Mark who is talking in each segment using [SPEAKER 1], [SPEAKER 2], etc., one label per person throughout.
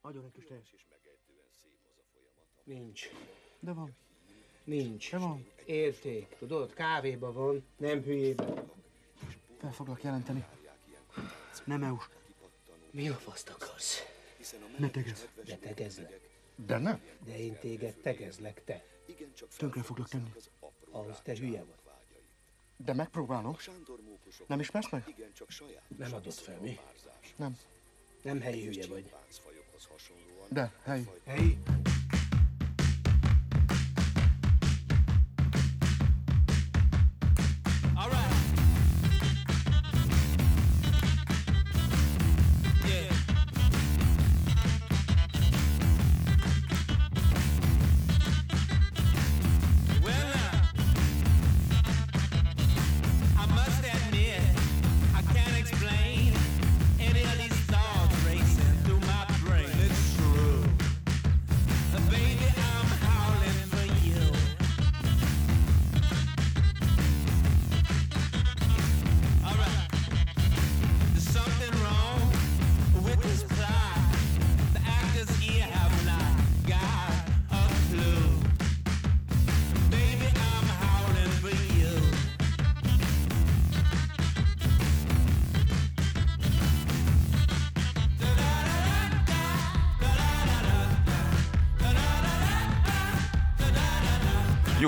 [SPEAKER 1] Adjon egy kis tejet.
[SPEAKER 2] Nincs.
[SPEAKER 1] De van.
[SPEAKER 2] Nincs.
[SPEAKER 1] De van.
[SPEAKER 2] Érték. Tudod, kávéba van, nem hülyébe.
[SPEAKER 1] Fel foglak jelenteni. Nem EU-s.
[SPEAKER 2] Mi a faszt akarsz?
[SPEAKER 1] Ne tegezz.
[SPEAKER 2] De tegezlek.
[SPEAKER 1] De nem.
[SPEAKER 2] De én téged tegezlek, te.
[SPEAKER 1] Tönkre foglak tenni.
[SPEAKER 2] Ahhoz te hülye vagy.
[SPEAKER 1] De megpróbálom. Nem ismersz meg?
[SPEAKER 2] Nem adott fel, mi?
[SPEAKER 1] Nem.
[SPEAKER 2] Nem helyi hülye vagy.
[SPEAKER 1] De, helyi.
[SPEAKER 2] Helyi?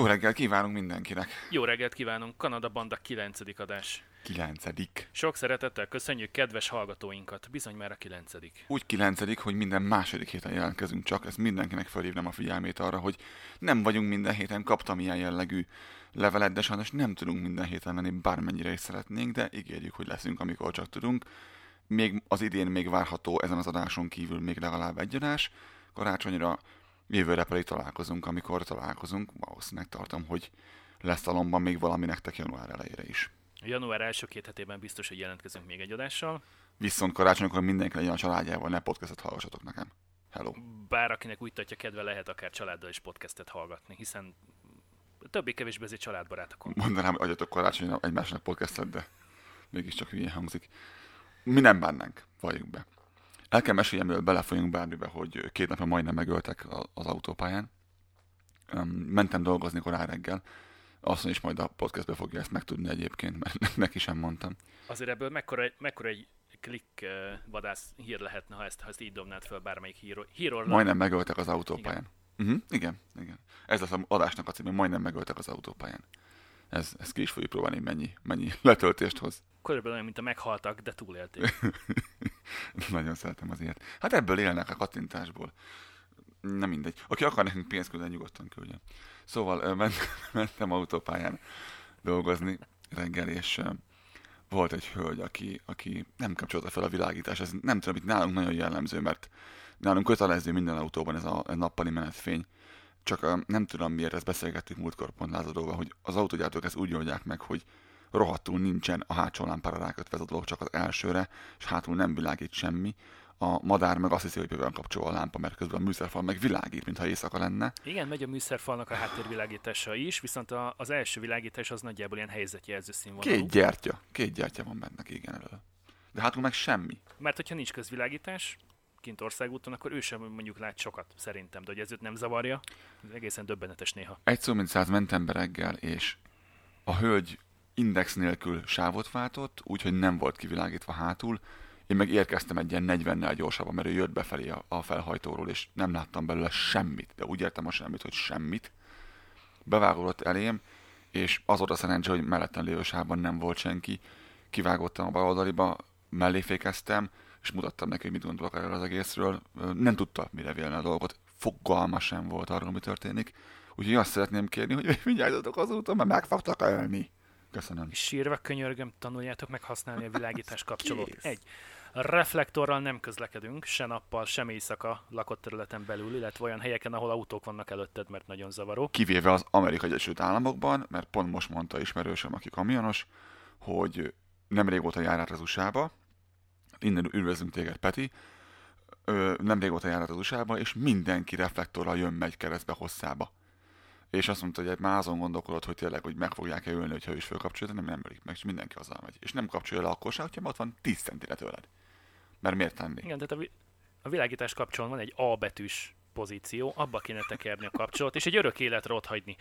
[SPEAKER 3] Jó reggel kívánunk mindenkinek.
[SPEAKER 4] Jó reggelt kívánunk, Kanada Banda 9. adás.
[SPEAKER 3] Kilencedik.
[SPEAKER 4] Sok szeretettel köszönjük kedves hallgatóinkat, bizony már a 9.
[SPEAKER 3] Úgy kilencedik, hogy minden második héten jelentkezünk csak, ez mindenkinek felhívnám a figyelmét arra, hogy nem vagyunk minden héten, kaptam ilyen jellegű levelet, de sajnos nem tudunk minden héten menni, bármennyire is szeretnénk, de ígérjük, hogy leszünk, amikor csak tudunk. Még az idén még várható ezen az adáson kívül még legalább egy adás. Karácsonyra jövőre pedig találkozunk, amikor találkozunk. Valószínűleg tartom, hogy lesz talomban még valami nektek január elejére is.
[SPEAKER 4] Január első két hetében biztos, hogy jelentkezünk még egy adással,
[SPEAKER 3] Viszont karácsonykor mindenki legyen a családjával, ne podcastot hallgassatok nekem. Hello.
[SPEAKER 4] bár akinek úgy tartja kedve, lehet akár családdal is podcastet hallgatni, hiszen többé-kevésbé azért családbarátok.
[SPEAKER 3] Mondanám, hogy adjatok karácsonyra egymásnak podcastet, de mégiscsak hülyén hangzik. Mi nem bánnánk, valljuk be. El kell meséljem, mielőtt belefolyunk bármibe, hogy két napja majdnem megöltek a- az autópályán. Mentem dolgozni korán reggel. Azt is majd a podcastbe fogja ezt megtudni egyébként, mert neki sem mondtam.
[SPEAKER 4] Azért ebből mekkora, mekkora egy klik vadász hír lehetne, ha ezt, ha ezt így dobnád fel bármelyik hír, hírorra.
[SPEAKER 3] Majdnem megöltek az autópályán. Igen. Uh-huh, igen, igen. Ez lesz az adásnak a címe, majdnem megöltek az autópályán. Ez, ezt ki is fogjuk próbálni, mennyi, mennyi letöltést hoz.
[SPEAKER 4] Körülbelül olyan, mint a meghaltak, de túlélték.
[SPEAKER 3] Nagyon szeretem az ilyet. Hát ebből élnek a kattintásból. Nem mindegy. Aki akar nekünk pénzt küldeni, nyugodtan küldjön. Szóval ment, mentem autópályán dolgozni reggel, és volt egy hölgy, aki, aki nem kapcsolta fel a világítás. Ez nem tudom, itt nálunk nagyon jellemző, mert nálunk kötelező minden autóban ez a, nappali menetfény. Csak nem tudom miért, ezt beszélgettük múltkor pont lázadóval, hogy az autógyártók ezt úgy oldják meg, hogy rohadtul nincsen a hátsó lámpára rákötve ez a dolog, csak az elsőre, és hátul nem világít semmi. A madár meg azt hiszi, hogy be kapcsolva a lámpa, mert közben a műszerfal meg világít, mintha éjszaka lenne.
[SPEAKER 4] Igen, megy a műszerfalnak a háttérvilágítása is, viszont a, az első világítás az nagyjából ilyen helyzetjelző színvonalú.
[SPEAKER 3] Két gyertya, két gyertya van benne, igen, elől. De hátul meg semmi.
[SPEAKER 4] Mert hogyha nincs közvilágítás, kint országúton, akkor ő sem mondjuk lát sokat, szerintem, de hogy ez őt nem zavarja, ez egészen döbbenetes néha.
[SPEAKER 3] Egy szó mint száz mentem be reggel, és a hölgy index nélkül sávot váltott, úgyhogy nem volt kivilágítva hátul. Én meg érkeztem egy ilyen 40-nel gyorsabban, mert ő jött befelé a, a felhajtóról, és nem láttam belőle semmit, de úgy értem a semmit, hogy semmit. Bevágódott elém, és az volt a szerencse, hogy mellettem lévő sávban nem volt senki. Kivágottam a baloldaliba, mellé fékeztem, és mutattam neki, hogy mit gondolok erről az egészről. Nem tudta, mire vélne a dolgot. Fogalma sem volt arról, mi történik. Úgyhogy azt szeretném kérni, hogy vigyázzatok az úton, mert meg fogtak ölni. Köszönöm.
[SPEAKER 4] És sírva könyörgöm, tanuljátok meg használni a világítás kapcsolót.
[SPEAKER 3] Kész.
[SPEAKER 4] Egy. Reflektorral nem közlekedünk, se nappal, sem éjszaka lakott területen belül, illetve olyan helyeken, ahol autók vannak előtted, mert nagyon zavaró.
[SPEAKER 3] Kivéve az Amerikai Egyesült Államokban, mert pont most mondta ismerősöm, aki kamionos, hogy nem régóta jár át az USA-ba, innen üdvözlünk téged, Peti, ö, nem régóta jár át az USA-ba, és mindenki reflektorral jön, megy keresztbe hosszába. És azt mondta, hogy hát már azon gondolkodott, hogy tényleg, hogy meg fogják-e ülni, hogyha ő is fölkapcsolja, de nem, nem ölik meg, és mindenki azzal megy. És nem kapcsolja le akkor sem, hogyha ott van 10 centire tőled. Mert miért tenni?
[SPEAKER 4] Igen, tehát a, vi- a világítás kapcsolón van egy A betűs pozíció, abba kéne tekerni a kapcsolót, és egy örök életre ott hagyni.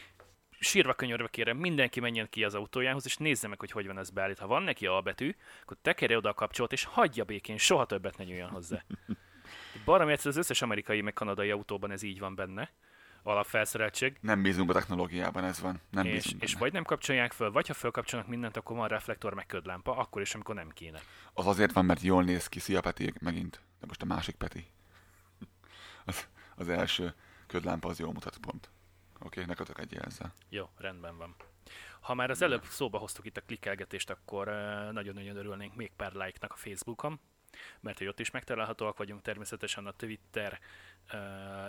[SPEAKER 4] Sírva könyörve kérem, mindenki menjen ki az autójához, és nézze meg, hogy hogy van ez beállít. Ha van neki A betű, akkor tekerje oda a kapcsolót, és hagyja békén, soha többet ne nyúljon hozzá. Baromi egyszer az összes amerikai meg kanadai autóban ez így van benne, alapfelszereltség,
[SPEAKER 3] Nem bízunk a technológiában, ez van. Nem
[SPEAKER 4] és,
[SPEAKER 3] bízunk
[SPEAKER 4] és
[SPEAKER 3] benne.
[SPEAKER 4] vagy nem kapcsolják föl, vagy ha fölkapcsolnak mindent, akkor van reflektor meg ködlámpa, akkor is, amikor nem kéne.
[SPEAKER 3] Az azért van, mert jól néz ki. Szia Peti, megint. De most a másik Peti. Az, az első ködlámpa az jól mutat pont. Oké, okay, ne kötök egy ezzel.
[SPEAKER 4] Jó, rendben van. Ha már az előbb szóba hoztuk itt a klikkelgetést, akkor nagyon-nagyon örülnénk még pár like-nak a Facebookon, mert hogy ott is megtalálhatóak vagyunk természetesen a Twitter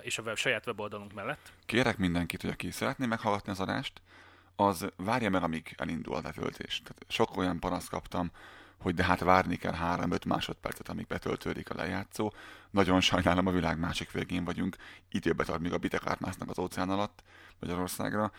[SPEAKER 4] és a web, saját weboldalunk mellett.
[SPEAKER 3] Kérek mindenkit, hogy aki szeretné meghallgatni az adást, az várja meg, amíg elindul a letöltés. Tehát sok olyan panaszt kaptam, hogy de hát várni kell 3-5 másodpercet, amíg betöltődik a lejátszó. Nagyon sajnálom, a világ másik végén vagyunk. Időbe tart, míg a bitek átmásznak az óceán alatt Magyarországra.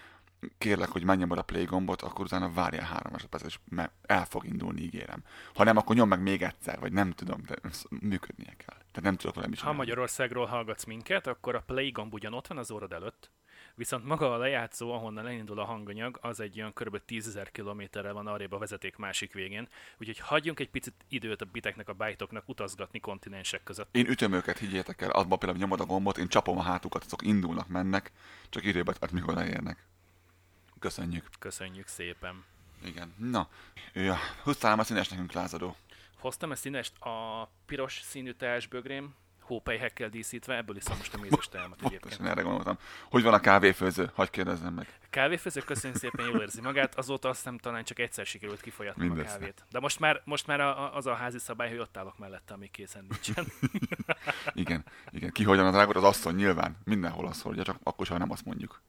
[SPEAKER 3] Kérlek, hogy menjem a play gombot, akkor utána várjál 3 másodpercet, és el fog indulni, ígérem. Ha nem, akkor nyom meg még egyszer, vagy nem tudom, de működnie kell. Tehát nem tudok vele mit
[SPEAKER 4] Ha. Magyarországról hallgatsz minket, akkor a play gomb ugyan ott van az órad előtt, viszont maga a lejátszó, ahonnan elindul a hanganyag, az egy olyan kb. 10.000 kilométerrel van arrébb a vezeték másik végén, úgyhogy hagyjunk egy picit időt a biteknek, a bájtoknak utazgatni kontinensek között.
[SPEAKER 3] Én ütöm őket, higgyétek el, azban például nyomod a gombot, én csapom a hátukat, azok indulnak, mennek, csak időbe tart, míg odaérnek. Köszönjük.
[SPEAKER 4] Köszönjük szépen!
[SPEAKER 3] Igen. Na, ja, húztál a színes nekünk lázadó.
[SPEAKER 4] Hoztam ezt színest a piros színű teásbögrém, hópelyhekkel díszítve, ebből iszom most a mézes teámat egyébként.
[SPEAKER 3] erre gondoltam. Hogy van a kávéfőző? Hagy kérdezzem meg.
[SPEAKER 4] Kávéfőző köszönjük szépen, jól érzi magát, azóta azt hiszem talán csak egyszer sikerült kifolyatnom a
[SPEAKER 3] Mindössze.
[SPEAKER 4] kávét. De most már, most már a, a, az a házi szabály, hogy ott állok mellette, amíg készen nincsen.
[SPEAKER 3] Igen, igen. Ki hogyan a drágod? Az asszony nyilván. Mindenhol azt hordja, csak akkor sem nem azt mondjuk.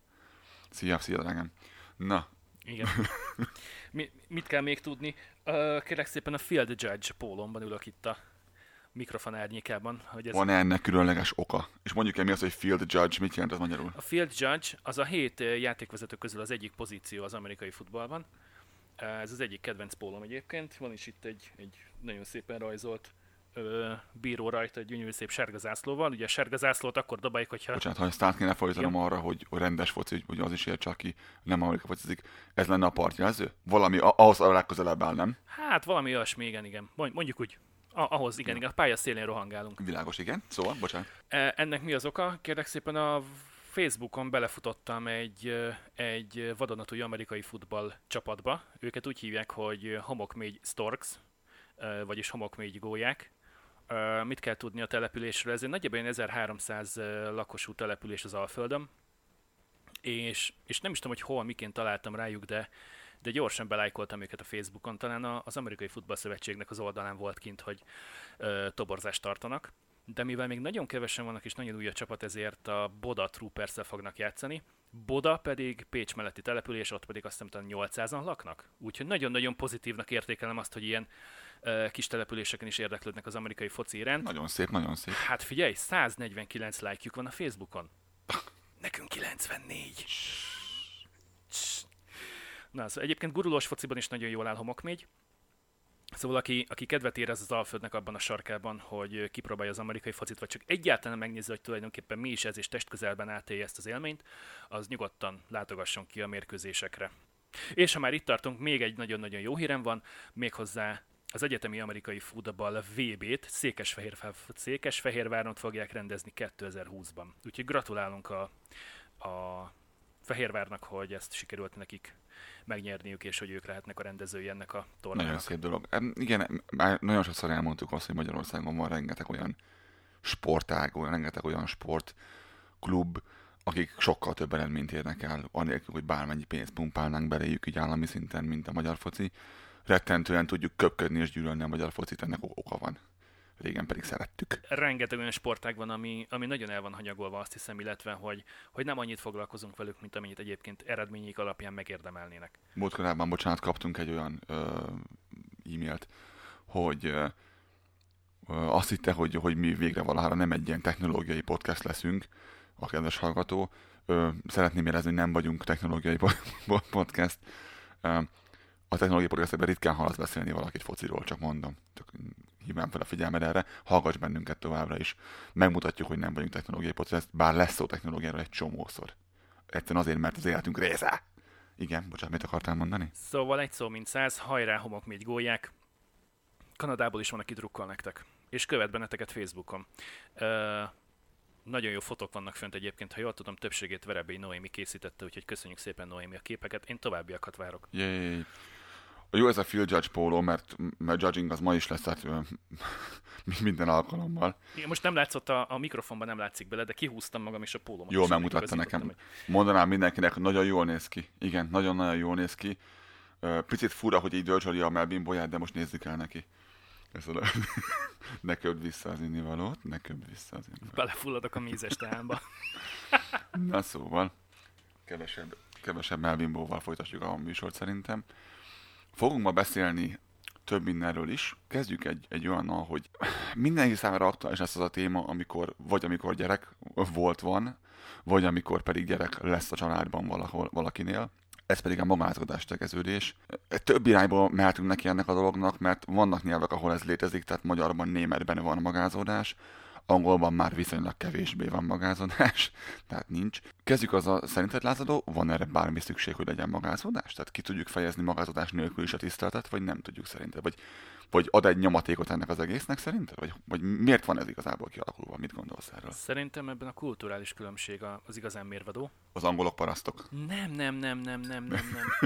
[SPEAKER 3] Szia, szia, drágám. Na,
[SPEAKER 4] Igen. Mi, mit kell még tudni? Kérlek szépen a Field Judge pólomban ülök itt a mikrofon árnyékában. Hogy ez
[SPEAKER 3] van-e ennek különleges oka? És mondjuk el mi az, hogy field judge, mit jelent az magyarul?
[SPEAKER 4] A Field Judge az a hét játékvezető közül az egyik pozíció az amerikai futballban. Ez az egyik kedvenc pólom egyébként. Van is itt egy, egy nagyon szépen rajzolt ö, bíró rajta, egy gyönyörű szép sárga zászlóval. Ugye a sárga zászlót akkor dobáljuk, hogyha...
[SPEAKER 3] Bocsánat, ha ezt át kéne fordítanom arra, hogy rendes foci, hogy az is értse, aki nem Amerika focizik, ez lenne a partjelző? Valami ahhoz a legközelebb áll, nem?
[SPEAKER 4] Hát valami olyasmi, igen, igen. Mond- Mondjuk úgy. A- ahhoz, igen, igen. A pálya szélén rohangálunk.
[SPEAKER 3] Világos, igen. Szóval, bocsánat.
[SPEAKER 4] E, Ennek mi az oka? Kérlek szépen a Facebookon belefutottam egy, egy vadonatúj amerikai futball csapatba. Őket úgy hívják, hogy Homokmégy Storks, vagyis Homokmégy gólyák. Mit kell tudni a településről? Ez egy nagyjából ilyen 1300 ö, lakosú település az Alföldön. És, és nem is tudom, hogy hol, miként találtam rájuk, de, de gyorsan belájkoltam őket a Facebookon. Talán az Amerikai Futballszövetségnek az oldalán volt kint, hogy ö, toborzást tartanak de mivel még nagyon kevesen vannak és nagyon új a csapat, ezért a Boda troopers fognak játszani. Boda pedig Pécs melletti település, ott pedig azt hiszem talán 800-an laknak. Úgyhogy nagyon-nagyon pozitívnak értékelem azt, hogy ilyen kis településeken is érdeklődnek az amerikai foci iránt.
[SPEAKER 3] Nagyon szép, nagyon szép.
[SPEAKER 4] Hát figyelj, 149 lájkjuk van a Facebookon. Nekünk 94. Na, szóval egyébként gurulós fociban is nagyon jól áll homokmégy. Szóval aki, aki kedvet érez az Alföldnek abban a sarkában, hogy kipróbálja az amerikai focit, vagy csak egyáltalán megnézze, hogy tulajdonképpen mi is ez, és testközelben átélje ezt az élményt, az nyugodtan látogasson ki a mérkőzésekre. És ha már itt tartunk, még egy nagyon-nagyon jó hírem van, méghozzá az egyetemi amerikai futball VB-t Székesfehér, Székesfehérváron fogják rendezni 2020-ban. Úgyhogy gratulálunk a, a Fehérvárnak, hogy ezt sikerült nekik megnyerniük, és hogy ők lehetnek a rendezői ennek a tornának.
[SPEAKER 3] Nagyon szép dolog. Igen, már nagyon sokszor elmondtuk azt, hogy Magyarországon van rengeteg olyan sportág, olyan, rengeteg olyan sportklub, akik sokkal több eredményt érnek el, anélkül, hogy bármennyi pénzt pumpálnánk beléjük így állami szinten, mint a magyar foci. Rettentően tudjuk köpködni és gyűlölni a magyar focit, ennek oka van. Régen pedig szerettük.
[SPEAKER 4] rengeteg olyan sportág van, ami, ami nagyon el van hanyagolva, azt hiszem, illetve, hogy, hogy nem annyit foglalkozunk velük, mint amennyit egyébként eredményeik alapján megérdemelnének.
[SPEAKER 3] Múltkorában, bocsánat, kaptunk egy olyan ö, e-mailt, hogy ö, azt hitte, hogy, hogy mi végre valahára nem egy ilyen technológiai podcast leszünk, a kedves hallgató. Ö, szeretném érezni, hogy nem vagyunk technológiai po- po- podcast. Ö, a technológiai podcastben ritkán hallasz beszélni valakit fociról, csak mondom. Csak hívnám fel a figyelmed erre, hallgass bennünket továbbra is. Megmutatjuk, hogy nem vagyunk technológiai podcast, bár lesz szó technológiáról egy csomószor. Egyszerűen azért, mert az életünk része. Igen, bocsánat, mit akartál mondani?
[SPEAKER 4] Szóval egy szó, mint száz, hajrá homok, még gólyák. Kanadából is van, aki drukkol nektek. És követ benneteket Facebookon. Ö, nagyon jó fotók vannak fönt egyébként, ha jól tudom, többségét Verebély Noémi készítette, úgyhogy köszönjük szépen Noémi a képeket. Én továbbiakat várok.
[SPEAKER 3] Yay. Jó ez a Phil Judge póló, mert, mert judging az ma is lesz, tehát minden alkalommal.
[SPEAKER 4] Igen, most nem látszott a, a mikrofonban, nem látszik bele, de kihúztam magam és a pólómat.
[SPEAKER 3] Jól megmutatta nekem. Mondanám mindenkinek, hogy nagyon jól néz ki. Igen, nagyon-nagyon jól néz ki. Picit fura, hogy így dölcsöli a Melvin bolyát, de most nézzük el neki. Ez a... ne köbd vissza az innivalót, ne köbd vissza az
[SPEAKER 4] hogy
[SPEAKER 3] innivalót.
[SPEAKER 4] Belefulladok a mézes teámba.
[SPEAKER 3] Na szóval, kevesebb, kevesebb Melvin folytatjuk a műsort szerintem. Fogunk ma beszélni több mindenről is. Kezdjük egy, egy olyannal, hogy mindenki számára aktuális lesz az a téma, amikor, vagy amikor gyerek volt, van, vagy amikor pedig gyerek lesz a családban valahol, valakinél. Ez pedig a magázkodás tegeződés. Több irányból mehetünk neki ennek a dolognak, mert vannak nyelvek, ahol ez létezik, tehát magyarban, németben van magázódás, angolban már viszonylag kevésbé van magázódás, tehát nincs. Kezdjük az a szerinted lázadó, van erre bármi szükség, hogy legyen magázódás? Tehát ki tudjuk fejezni magázódás nélkül is a tiszteletet, vagy nem tudjuk szerinted? Vagy, vagy ad egy nyomatékot ennek az egésznek szerinted? Vagy, vagy miért van ez igazából kialakulva? Mit gondolsz erről?
[SPEAKER 4] Szerintem ebben a kulturális különbség az igazán mérvadó.
[SPEAKER 3] Az angolok parasztok.
[SPEAKER 4] Nem, nem, nem, nem, nem, nem, nem.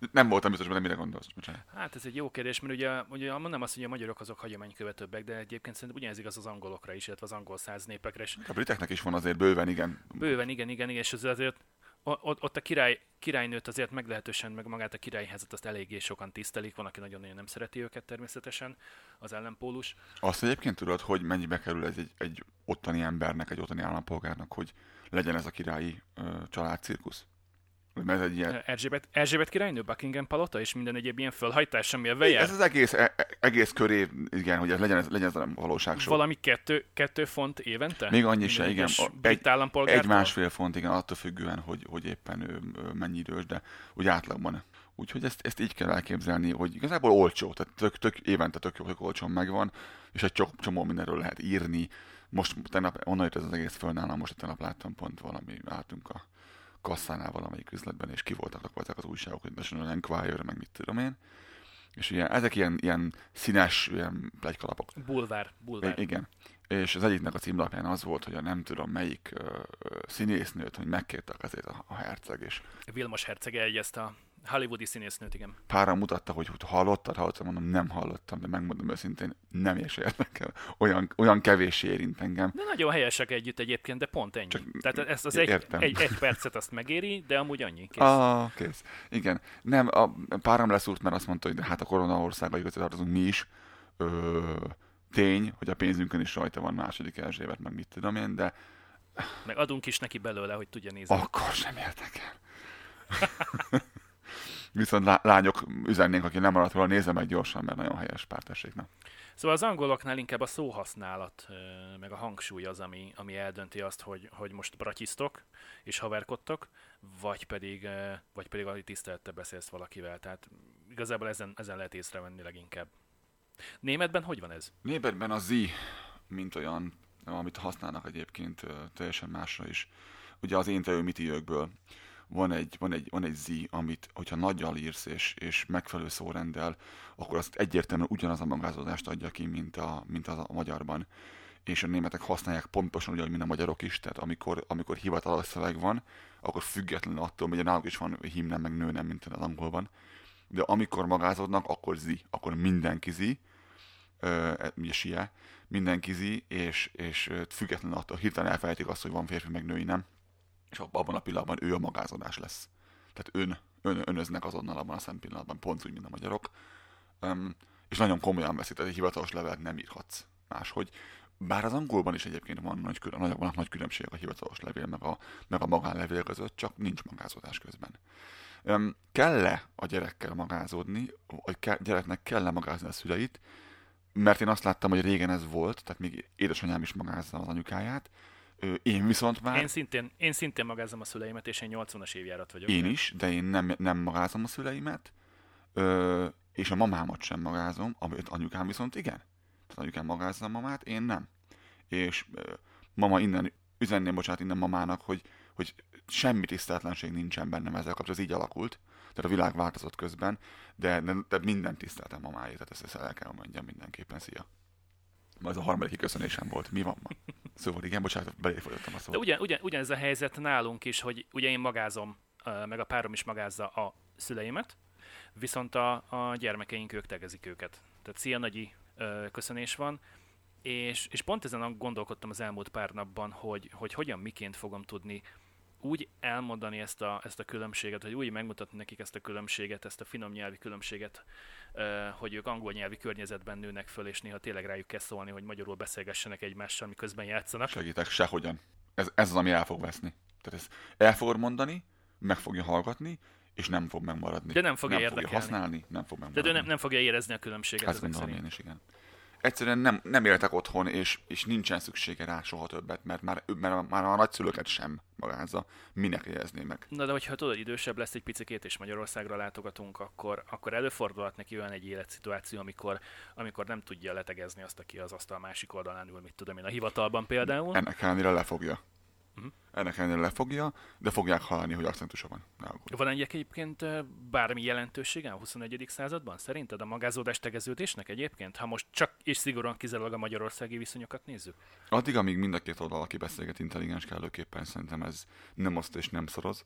[SPEAKER 4] Uh,
[SPEAKER 3] Nem voltam biztos, hogy mire gondolsz. Bocsánat.
[SPEAKER 4] Hát ez egy jó kérdés, mert ugye, ugye mondom azt, hogy a magyarok azok hagyománykövetőbbek, de egyébként szerintem ugyanez igaz az angolokra is, illetve az angol száz népekre is.
[SPEAKER 3] A briteknek is van azért bőven, igen.
[SPEAKER 4] Bőven, igen, igen, igen, és az azért ott a király, királynőt azért meglehetősen, meg magát a királyházat azt eléggé sokan tisztelik, van, aki nagyon-nagyon nem szereti őket természetesen, az ellenpólus.
[SPEAKER 3] Azt egyébként tudod, hogy mennyibe kerül ez egy, egy ottani embernek, egy ottani állampolgárnak, hogy legyen ez a királyi ö, családcirkusz? Mert egy ilyen...
[SPEAKER 4] Erzsébet, Erzsébet királynő, Buckingham palota, és minden egyéb ilyen fölhajtás, ami a veje.
[SPEAKER 3] Ez az egész, e- e- egész köré, igen, hogy ez legyen, ez, legyen ez a valóság show.
[SPEAKER 4] Valami kettő, kettő font évente?
[SPEAKER 3] Még annyi se, igen. A-
[SPEAKER 4] Brit
[SPEAKER 3] Egy, egy másfél font, igen, attól függően, hogy, hogy éppen ő, mennyi idős, de úgy átlagban. Úgyhogy ezt, ezt így kell elképzelni, hogy igazából olcsó, tehát tök, tök évente tök, tök olcsón megvan, és egy csomó mindenről lehet írni. Most tegnap, onnan jött ez az egész föl nálam, most tegnap láttam pont valami, álltunk a kasszánál valamelyik üzletben, és ki voltak rakva ezek az újságok, hogy National Enquirer, meg mit tudom én. És ugye ezek ilyen, ilyen színes, ilyen plegykalapok.
[SPEAKER 4] Bulvár, bulvár.
[SPEAKER 3] I- igen. És az egyiknek a címlapján az volt, hogy a nem tudom melyik ö, ö, színésznőt, hogy megkértek ezért a, a herceg, és
[SPEAKER 4] Vilmos herceg eljegyezte a hollywoodi színésznőt, igen.
[SPEAKER 3] páran mutatta, hogy, hallottad, hallottad, mondom, nem hallottam, de megmondom őszintén, nem is érdekel. Olyan, olyan kevés érint engem.
[SPEAKER 4] De nagyon helyesek együtt egyébként, de pont ennyi.
[SPEAKER 3] Csak
[SPEAKER 4] Tehát ez az egy,
[SPEAKER 3] értem.
[SPEAKER 4] egy, egy percet azt megéri, de amúgy annyi. Kész.
[SPEAKER 3] Ah, kész. Igen. Nem, a páram leszúrt, mert azt mondta, hogy de hát a korona között tartozunk mi is. Ö, tény, hogy a pénzünkön is rajta van második Erzsébet, meg mit tudom én, de
[SPEAKER 4] Meg adunk is neki belőle, hogy tudja nézni.
[SPEAKER 3] akkor sem értek el. Viszont lá- lányok üzennénk, aki nem maradt róla, nézze meg gyorsan, mert nagyon helyes pár tessék. Na.
[SPEAKER 4] Szóval az angoloknál inkább a szóhasználat, meg a hangsúly az, ami, ami eldönti azt, hogy, hogy most bratisztok és haverkodtok, vagy pedig, vagy pedig a tisztelettel beszélsz valakivel. Tehát igazából ezen, ezen lehet észrevenni leginkább. Németben hogy van ez?
[SPEAKER 3] Németben a Z, mint olyan, amit használnak egyébként teljesen másra is. Ugye az én te ő mit jökből van egy, van egy, van egy Zí, amit, hogyha nagyjal írsz és, és megfelelő szórenddel, akkor azt egyértelműen ugyanaz a magázódást adja ki, mint a, mint a magyarban. És a németek használják pontosan ugyanúgy, mint a magyarok is, tehát amikor, amikor hivatalos szöveg van, akkor függetlenül attól, hogy náluk is van himnem, meg nőnem, mint az angolban. De amikor magázódnak, akkor zi, akkor mindenki zi, ö, ugye sie, mindenki zi, és, és függetlenül attól hirtelen elfelejtik azt, hogy van férfi, meg női nem, és ab- abban a pillanatban ő a magázódás lesz. Tehát ön, ön, önöznek azonnal abban a szempillanatban, pont úgy, mint a magyarok. Um, és nagyon komolyan veszik, tehát egy hivatalos levelet nem írhatsz máshogy. Bár az angolban is egyébként van nagy, külön, nagy, vannak nagy különbségek a hivatalos levél, meg a, meg a magánlevél között, csak nincs magázódás közben. Um, kell-e a gyerekkel magázódni, vagy ke- gyereknek kell-e magázni a szüleit, mert én azt láttam, hogy régen ez volt, tehát még édesanyám is magázza az anyukáját, én viszont már...
[SPEAKER 4] Én szintén, én szintén magázom a szüleimet, és én 80-as évjárat vagyok.
[SPEAKER 3] Én is, de én nem, nem magázom a szüleimet, ö, és a mamámat sem magázom, amit anyukám viszont igen. Tehát anyukám magázza a mamát, én nem. És ö, mama innen, üzenném, bocsánat, innen mamának, hogy, hogy semmi tiszteletlenség nincsen bennem ezzel kapcsolatban, ez így alakult. Tehát a világ változott közben, de, de, de minden tiszteltem mamáért, tehát ezt, ezt el kell mondjam mindenképpen. Szia! Ez a harmadik köszönésem volt. Mi van ma? Szóval igen, bocsánat, beléfolyottam a
[SPEAKER 4] De
[SPEAKER 3] szót.
[SPEAKER 4] ugyan, ugyan, ugyanez a helyzet nálunk is, hogy ugye én magázom, meg a párom is magázza a szüleimet, viszont a, a gyermekeink ők tegezik őket. Tehát szia nagyi ö, köszönés van, és, és pont ezen gondolkodtam az elmúlt pár napban, hogy, hogy hogyan, miként fogom tudni úgy elmondani ezt a, ezt a különbséget, vagy úgy megmutatni nekik ezt a különbséget, ezt a finom nyelvi különbséget, hogy ők angol nyelvi környezetben nőnek föl, és néha tényleg rájuk kell szólni, hogy magyarul beszélgessenek egymással, miközben játszanak.
[SPEAKER 3] Segítek, sehogyan. Ez, ez az, ami el fog veszni. Tehát ezt el fogod mondani, meg fogja hallgatni, és nem fog megmaradni.
[SPEAKER 4] De nem fogja
[SPEAKER 3] nem fogja
[SPEAKER 4] érdekelni.
[SPEAKER 3] használni, nem fog
[SPEAKER 4] De
[SPEAKER 3] megmaradni.
[SPEAKER 4] ő nem, nem fogja érezni a különbséget
[SPEAKER 3] Ezt gondolom
[SPEAKER 4] szerint.
[SPEAKER 3] én is, igen. Egyszerűen nem, nem éltek otthon, és, és nincsen szüksége rá soha többet, mert már, mert már a nagyszülőket sem magázza. Minek jegyezné meg?
[SPEAKER 4] Na de hogyha tudod, idősebb lesz egy picikét, és Magyarországra látogatunk, akkor, akkor előfordulhat neki olyan egy életszituáció, amikor, amikor nem tudja letegezni azt, aki az asztal másik oldalán ül, mit tudom én, a hivatalban például.
[SPEAKER 3] Ennek ellenére lefogja. Ennek ellenére lefogja, de fogják hallani, hogy akcentusa van. Aggódj.
[SPEAKER 4] Van egy egyébként bármi jelentősége a 21. században? Szerinted a magázódás tegeződésnek egyébként? Ha most csak és szigorúan kizárólag a magyarországi viszonyokat nézzük?
[SPEAKER 3] Addig, amíg mind a két oldal, aki beszélget intelligens kellőképpen, szerintem ez nem oszt és nem szoroz.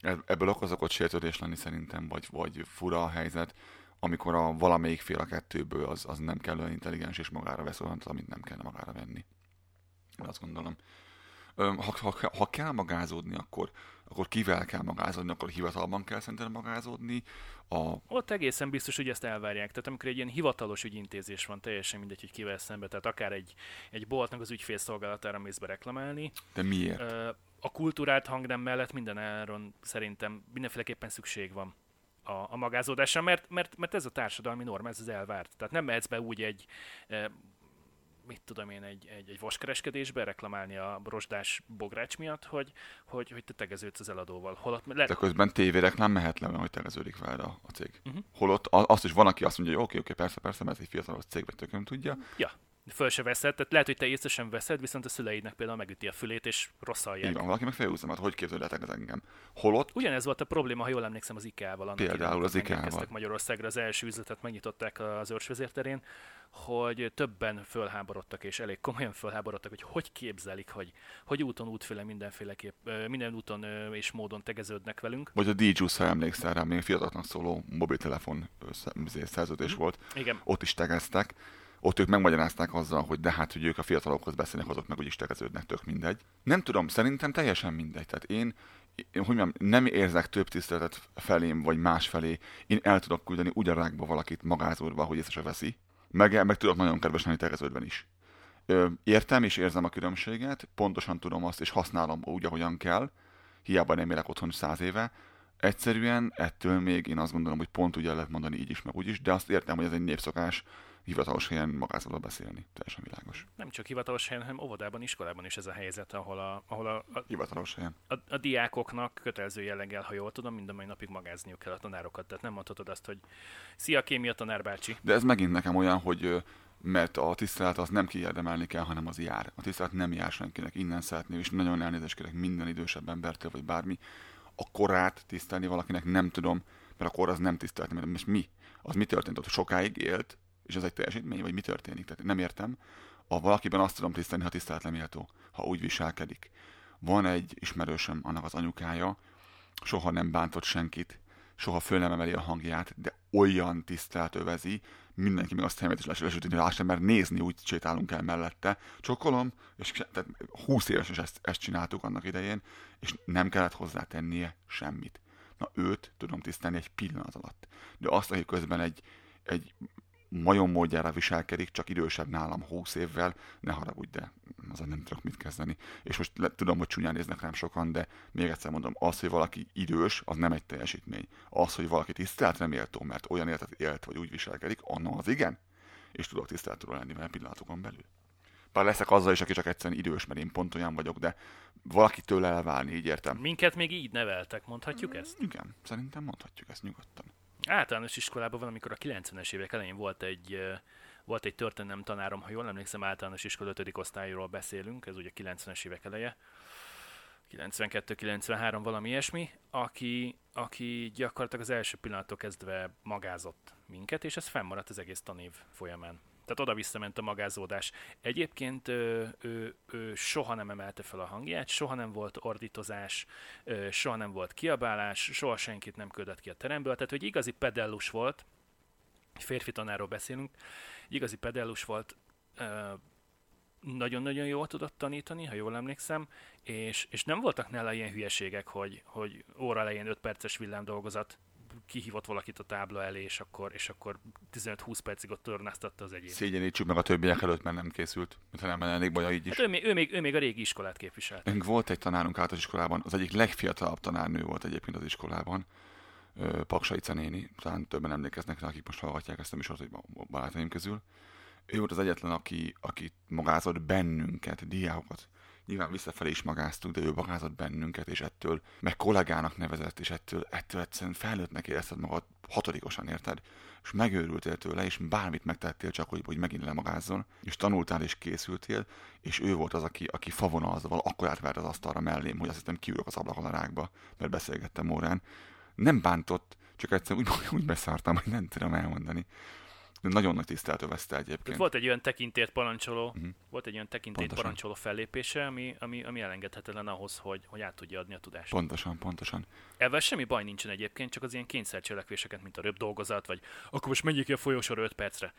[SPEAKER 3] Eb- ebből okozokott sértődés lenni szerintem, vagy, vagy fura a helyzet, amikor a valamelyik fél a kettőből az, az nem kellően intelligens és magára vesz olyat, amit nem kellene magára venni. Azt gondolom. Ha, ha, ha kell magázódni, akkor, akkor kivel kell magázódni, akkor hivatalban kell szerintem magázódni. A,
[SPEAKER 4] Ott egészen biztos, hogy ezt elvárják. Tehát amikor egy ilyen hivatalos ügyintézés van, teljesen mindegy, hogy kivel szembe, tehát akár egy, egy boltnak az ügyfélszolgálatára mész be reklamálni,
[SPEAKER 3] de miért?
[SPEAKER 4] Ö, a kultúrált hangnem mellett minden áron szerintem mindenféleképpen szükség van a, a magázódásra, mert, mert, mert ez a társadalmi norma, ez az elvárt. Tehát nem mehetsz be úgy egy, mit tudom én, egy, egy, egy vaskereskedésbe reklamálni a rozsdás bogrács miatt, hogy, hogy, hogy te tegeződsz az eladóval. Holott le,
[SPEAKER 3] De közben tévéreklám mehet le, hogy tegeződik vele a, a cég.
[SPEAKER 4] Mhm.
[SPEAKER 3] Holott azt is van, aki azt mondja, hogy oké, oké, persze, persze, mert ez egy fiatalos cég, vagy tököm tudja.
[SPEAKER 4] ja, föl se veszed, tehát lehet, hogy te észre sem veszed, viszont a szüleidnek például megüti a fülét, és rossz hallják.
[SPEAKER 3] van, valaki meg felhúzza, mert hogy képzelhetek ez engem. Holott
[SPEAKER 4] Ugyanez volt a probléma, ha jól emlékszem, az IKEA-val.
[SPEAKER 3] Például az IKEA-val.
[SPEAKER 4] Magyarországra, az első üzletet megnyitották az őrsvezérterén, hogy többen fölháborodtak, és elég komolyan fölháborodtak, hogy hogy képzelik, hogy, hogy úton, útféle mindenféleképp, minden úton és módon tegeződnek velünk.
[SPEAKER 3] vagy a DJuice, ha emlékszel rá, még fiatalnak szóló mobiltelefon izé, szerződés
[SPEAKER 4] Mhm.
[SPEAKER 3] volt,
[SPEAKER 4] Igen,
[SPEAKER 3] ott is tegeztek, ott ők megmagyarázták azzal, hogy de hát, hogy ők a fiatalokhoz beszélnek, azok meg úgyis tegeződnek, tök mindegy. Nem tudom, szerintem teljesen mindegy. Tehát én, én hogy mondjam, nem érzek több tiszteletet felém, vagy más felé. Én el tudok küldeni ugyarákba valakit magázódva, hogy észre se veszi. Meg, meg tudok nagyon kedves lenni tegeződben is. Értem és érzem a különbséget, pontosan tudom azt, és használom úgy, ahogyan kell. Hiába nem élek otthon száz éve. Egyszerűen ettől még én azt gondolom, hogy pont úgy lehet mondani így is, meg úgy is, de azt értem, hogy ez egy népszokás, hivatalos helyen magázódva beszélni. Teljesen világos.
[SPEAKER 4] nem csak hivatalos helyen, hanem óvodában, iskolában is ez a helyzet, ahol a, ahol a, a,
[SPEAKER 3] Hivatalos helyen.
[SPEAKER 4] a, a diákoknak kötelező jelleggel, ha jól tudom, minden mai napig magázniuk kell a tanárokat. Tehát nem mondhatod azt, hogy szia, kémia tanár bácsi.
[SPEAKER 3] De ez megint nekem olyan, hogy mert a tisztelet az nem kiérdemelni kell, hanem az jár. A tisztelet nem jár senkinek. Innen szeretném, és nagyon elnézést kérek minden idősebb embertől, vagy bármi. A korát tisztelni valakinek nem tudom, mert a kor az nem tisztelt. Mert most mi? Az mi történt ott? Sokáig élt, és ez egy teljesítmény, vagy mi történik? Tehát nem értem. A valakiben azt tudom tisztelni, ha tiszteletlen méltó, ha úgy viselkedik. Van egy ismerősöm, annak az anyukája, soha nem bántott senkit, soha föl nem emeli a hangját, de olyan tisztelt övezi, mindenki meg azt helyemet is lesütni rá sem, mert nézni úgy sétálunk el mellette. Csokolom, és tehát 20 éves is ezt, ezt csináltuk annak idején, és nem kellett hozzá tennie semmit. Na őt tudom tisztelni egy pillanat alatt. De azt, aki közben egy, egy majom módjára viselkedik, csak idősebb nálam 20 évvel, ne haragudj, de azon nem tudok mit kezdeni. És most le, tudom, hogy csúnyán néznek rám sokan, de még egyszer mondom, az, hogy valaki idős, az nem egy teljesítmény. Az, hogy valaki tiszteletre méltó, mert olyan életet élt, vagy úgy viselkedik, anna az igen. És tudok tiszteletről lenni vele pillanatokon belül. Bár leszek azzal is, aki csak egyszerűen idős, mert én pont olyan vagyok, de valaki tőle elválni, így értem.
[SPEAKER 4] Minket még így neveltek, mondhatjuk ezt?
[SPEAKER 3] Igen, szerintem mondhatjuk ezt nyugodtan.
[SPEAKER 4] Általános iskolában valamikor a 90-es évek elején volt egy, volt egy történelem tanárom, ha jól emlékszem, általános iskola 5. osztályról beszélünk, ez ugye 90-es évek eleje, 92-93 valami ilyesmi, aki, aki gyakorlatilag az első pillanattól kezdve magázott minket, és ez fennmaradt az egész tanév folyamán. Tehát oda visszament a magázódás. Egyébként ő, ő, ő soha nem emelte fel a hangját, soha nem volt ordítozás, soha nem volt kiabálás, soha senkit nem küldött ki a teremből, tehát hogy igazi pedellus volt, férfi tanárról beszélünk, igazi pedellus volt, nagyon-nagyon jól tudott tanítani, ha jól emlékszem, és, és nem voltak nála ilyen hülyeségek, hogy, hogy óra elején 5 perces villámdolgozat, kihívott valakit a tábla elé, és akkor, és akkor 15-20 percig ott tornáztatta az egyéb.
[SPEAKER 3] Szégyenítsük meg a többiek előtt, mert nem készült. Mintha nem lenne elég baja így is.
[SPEAKER 4] Hát ő, még, ő, még, ő még a régi iskolát képviselt.
[SPEAKER 3] Nekünk volt egy tanárunk általános iskolában, az egyik legfiatalabb tanárnő volt egyébként az iskolában, Ö, Paksaica néni, talán többen emlékeznek rá, akik most hallgatják ezt a műsort, hogy barátaim közül. Ő volt az egyetlen, aki, aki magázott bennünket, diákokat. Nyilván visszafelé is magáztunk, de ő magázott bennünket, és ettől, meg kollégának nevezett, és ettől, ettől egyszerűen felnőttnek érezted magad hatodikosan, érted? És megőrültél tőle, és bármit megtettél csak, hogy, hogy megint lemagázzon, és tanultál és készültél, és ő volt az, aki, aki favonalzval akkor átvert az asztalra mellém, hogy azt hiszem kiülök az ablakon a rákba, mert beszélgettem órán. Nem bántott, csak egyszerűen úgy, úgy beszartam, hogy nem tudom elmondani. Nagyon nagy tisztelt övezte egyébként.
[SPEAKER 4] volt egy olyan tekintét parancsoló, uh-huh. volt egy olyan tekintét
[SPEAKER 3] Pontosan.
[SPEAKER 4] parancsoló fellépése, ami, ami, ami elengedhetetlen ahhoz, hogy, hogy át tudja adni a tudást.
[SPEAKER 3] Pontosan, pontosan.
[SPEAKER 4] Ebben semmi baj nincsen egyébként, csak az ilyen kényszercselekvéseket, mint a röbb dolgozat, vagy akkor most menjék ki a folyosóra 5 percre.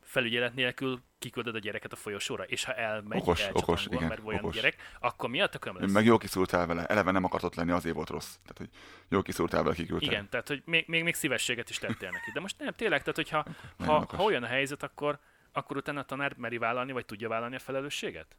[SPEAKER 4] Felügyelet nélkül kiküldöd a gyereket a folyosóra, és ha elmegy,
[SPEAKER 3] Okos, okos, igen,
[SPEAKER 4] mert olyan
[SPEAKER 3] okos.
[SPEAKER 4] gyerek, akkor akkor nem
[SPEAKER 3] Ő
[SPEAKER 4] lesz.
[SPEAKER 3] meg jól kiszúrtál vele, eleve nem akartott lenni, azért volt rossz. Tehát, hogy jól kiszúrtál vele, kiküldte.
[SPEAKER 4] Igen, tehát hogy még, még, még szívességet is tettél neki. De most nem, tényleg, tehát hogyha ha,
[SPEAKER 3] okos.
[SPEAKER 4] ha olyan a helyzet, akkor, akkor utána a tanár meri vállalni, vagy tudja vállalni a felelősséget?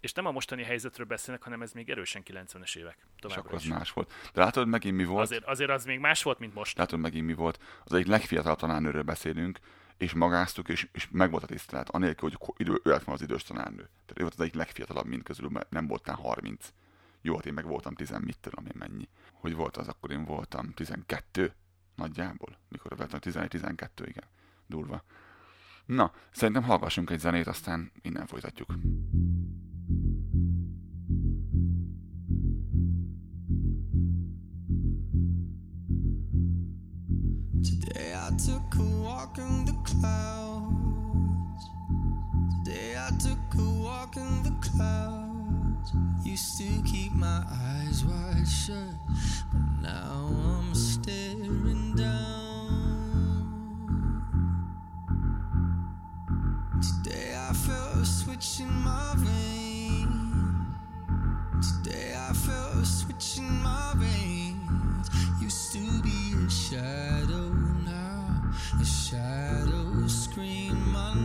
[SPEAKER 4] És nem a mostani helyzetről beszélnek, hanem ez még erősen 90-es évek.
[SPEAKER 3] És akkor az
[SPEAKER 4] is.
[SPEAKER 3] más volt. De látod megint mi volt?
[SPEAKER 4] Azért, azért az még más volt, mint most.
[SPEAKER 3] Látod megint mi volt? Az egyik legfiatalabb tanárnőről beszélünk, és magáztuk, és, és meg volt a tisztelet, anélkül, hogy idő, ő lett az idős tanárnő. Tehát ő volt az egyik legfiatalabb mind közül, mert nem voltál 30. Jó, hát én meg voltam 10, mit tudom én mennyi. Hogy volt az, akkor én voltam 12 nagyjából, mikor voltam 11-12, igen. Durva. Na, szerintem hallgassunk egy zenét, aztán innen folytatjuk.
[SPEAKER 5] Clouds. Today I took a walk in the clouds. Used to keep my eyes wide shut, but now I'm staring down. Today I felt a switch in my vein. Today I felt a switch in my veins. Used to be a shadow now. The shadows screen my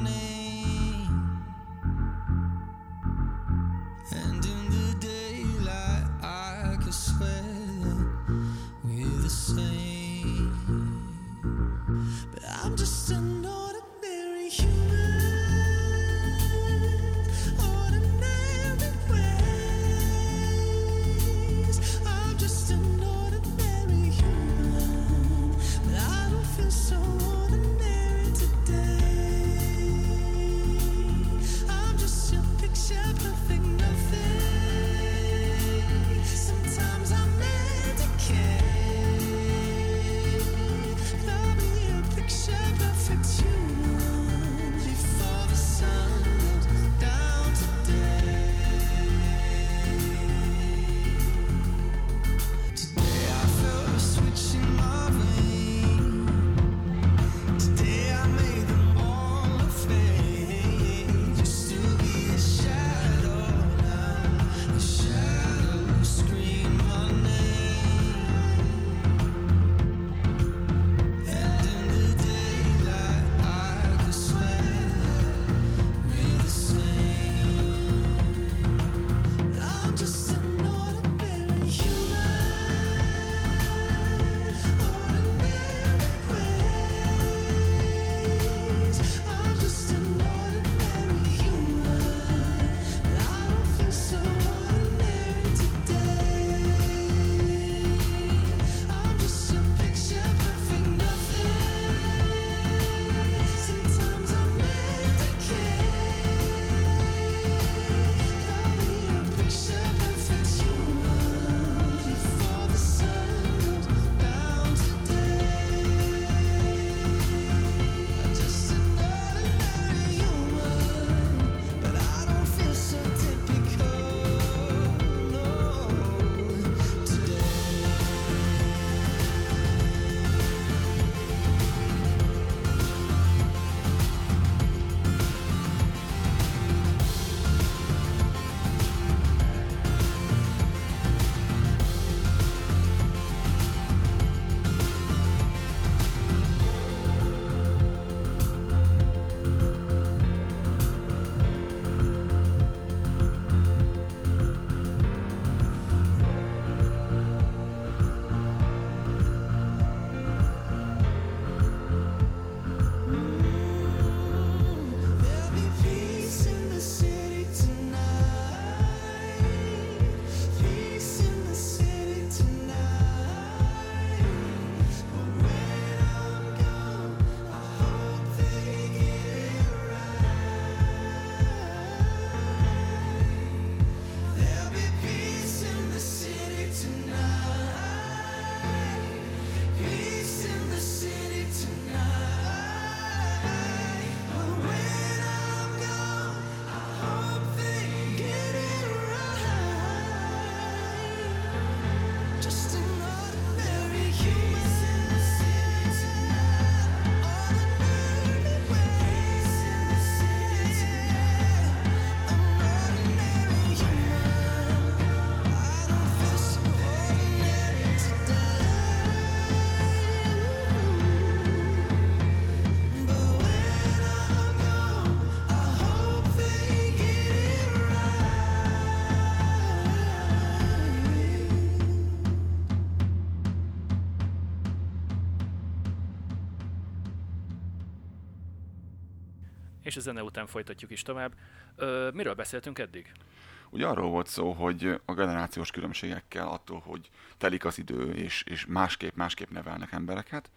[SPEAKER 4] és a zene után folytatjuk is tovább. Ö, miről beszéltünk eddig?
[SPEAKER 3] Ugye arról volt szó, hogy a generációs különbségekkel attól, hogy telik az idő, és, és másképp, másképp nevelnek embereket,